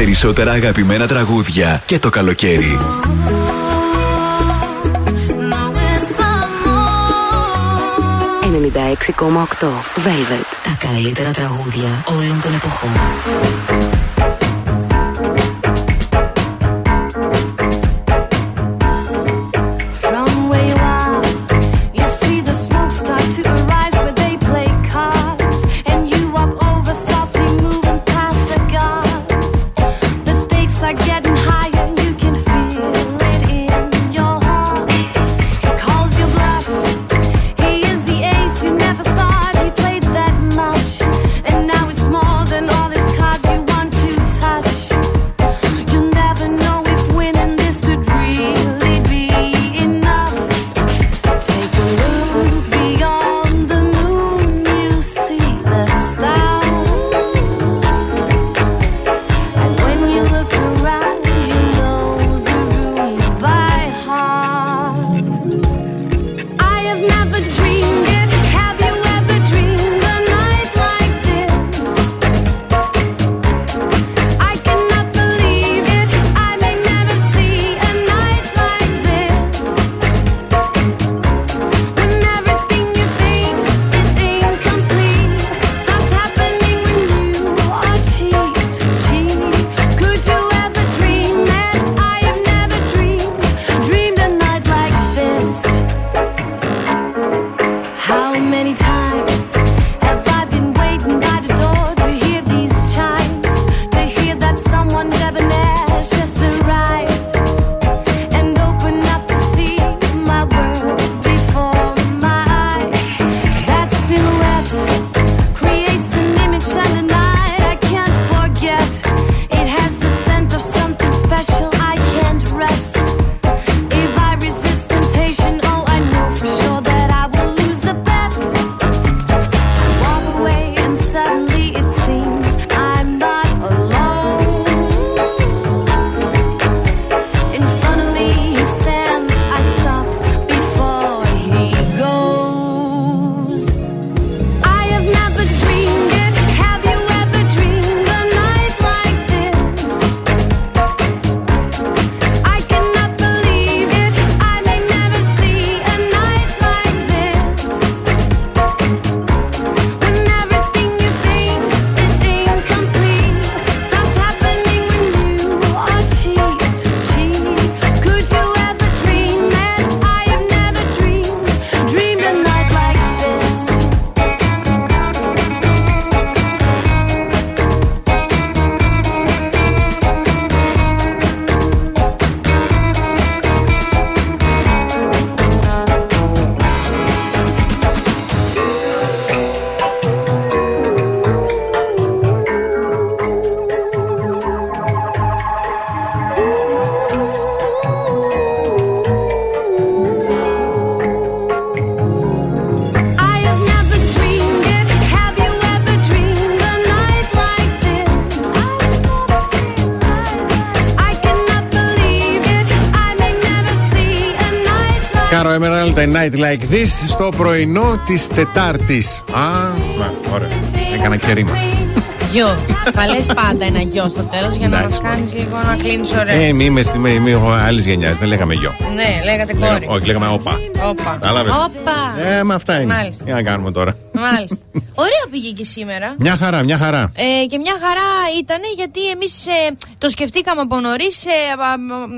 Περισσότερα αγαπημένα τραγούδια και το καλοκαίρι. Velvet. Τα καλύτερα τραγούδια όλων των εποχών. Like this στο πρωινό της Τετάρτης. Α, μα, ωραία. Έκανα και ρήμα. Γιο. Θα λες πάντα ένα γιο στο τέλος για να μας Εντάξει, κάνεις λίγο να κλείνεις ωραία. Ε, μη είμαι, είμαι, είμαι άλλης γενιάς, δεν λέγαμε γιο. Ναι, λέγατε Λέγα- κόρη. όχι, λέγαμε όπα. Όπα. Κατάλαβες; Όπα. Ε, μα αυτά είναι. Μάλιστα. Τι να κάνουμε τώρα; Μάλιστα. Ωραία πήγε και σήμερα. Μια χαρά, μια χαρά. Ε, και μια χαρά ήταν γιατί εμείς το σκεφτήκαμε από νωρίς.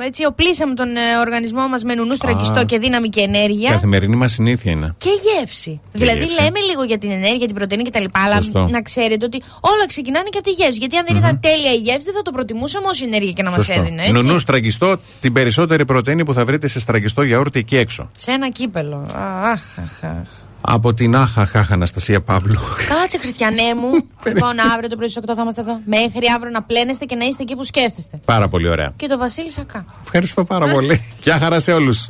έτσι, οπλίσαμε τον ε, οργανισμό μας με νουνούς στραγγιστό και δύναμη και ενέργεια. Καθημερινή μας συνήθεια είναι. Και γεύση. δηλαδή γεύση. λέμε λίγο για την ενέργεια, την πρωτενη κτλ. Αλλά Σωστό. να ξέρετε ότι όλα ξεκινάνε και από τη γεύση. Γιατί αν δεν ήταν τέλεια η γεύση, δεν θα το προτιμούσαμε όση ενέργεια και να μας Σωστό. έδινε. Έτσι. Νονού στραγγιστό, την περισσότερη πρωτενη που θα βρείτε σε στραγγιστό γιαούρτι εκεί έξω. Σε ένα κύπελο. Αχ, αχ, αχ. Από την Άχα Χάχα Αναστασία Παύλου. Κάτσε, Χριστιανέ μου. λοιπόν, αύριο το πρωί στις 8 θα είμαστε εδώ. Μέχρι αύριο να πλένεστε και να είστε εκεί που σκέφτεστε. Πάρα πολύ ωραία. Και το Βασίλη Σακά. Ευχαριστώ πάρα πολύ. Γεια χαρά σε όλους.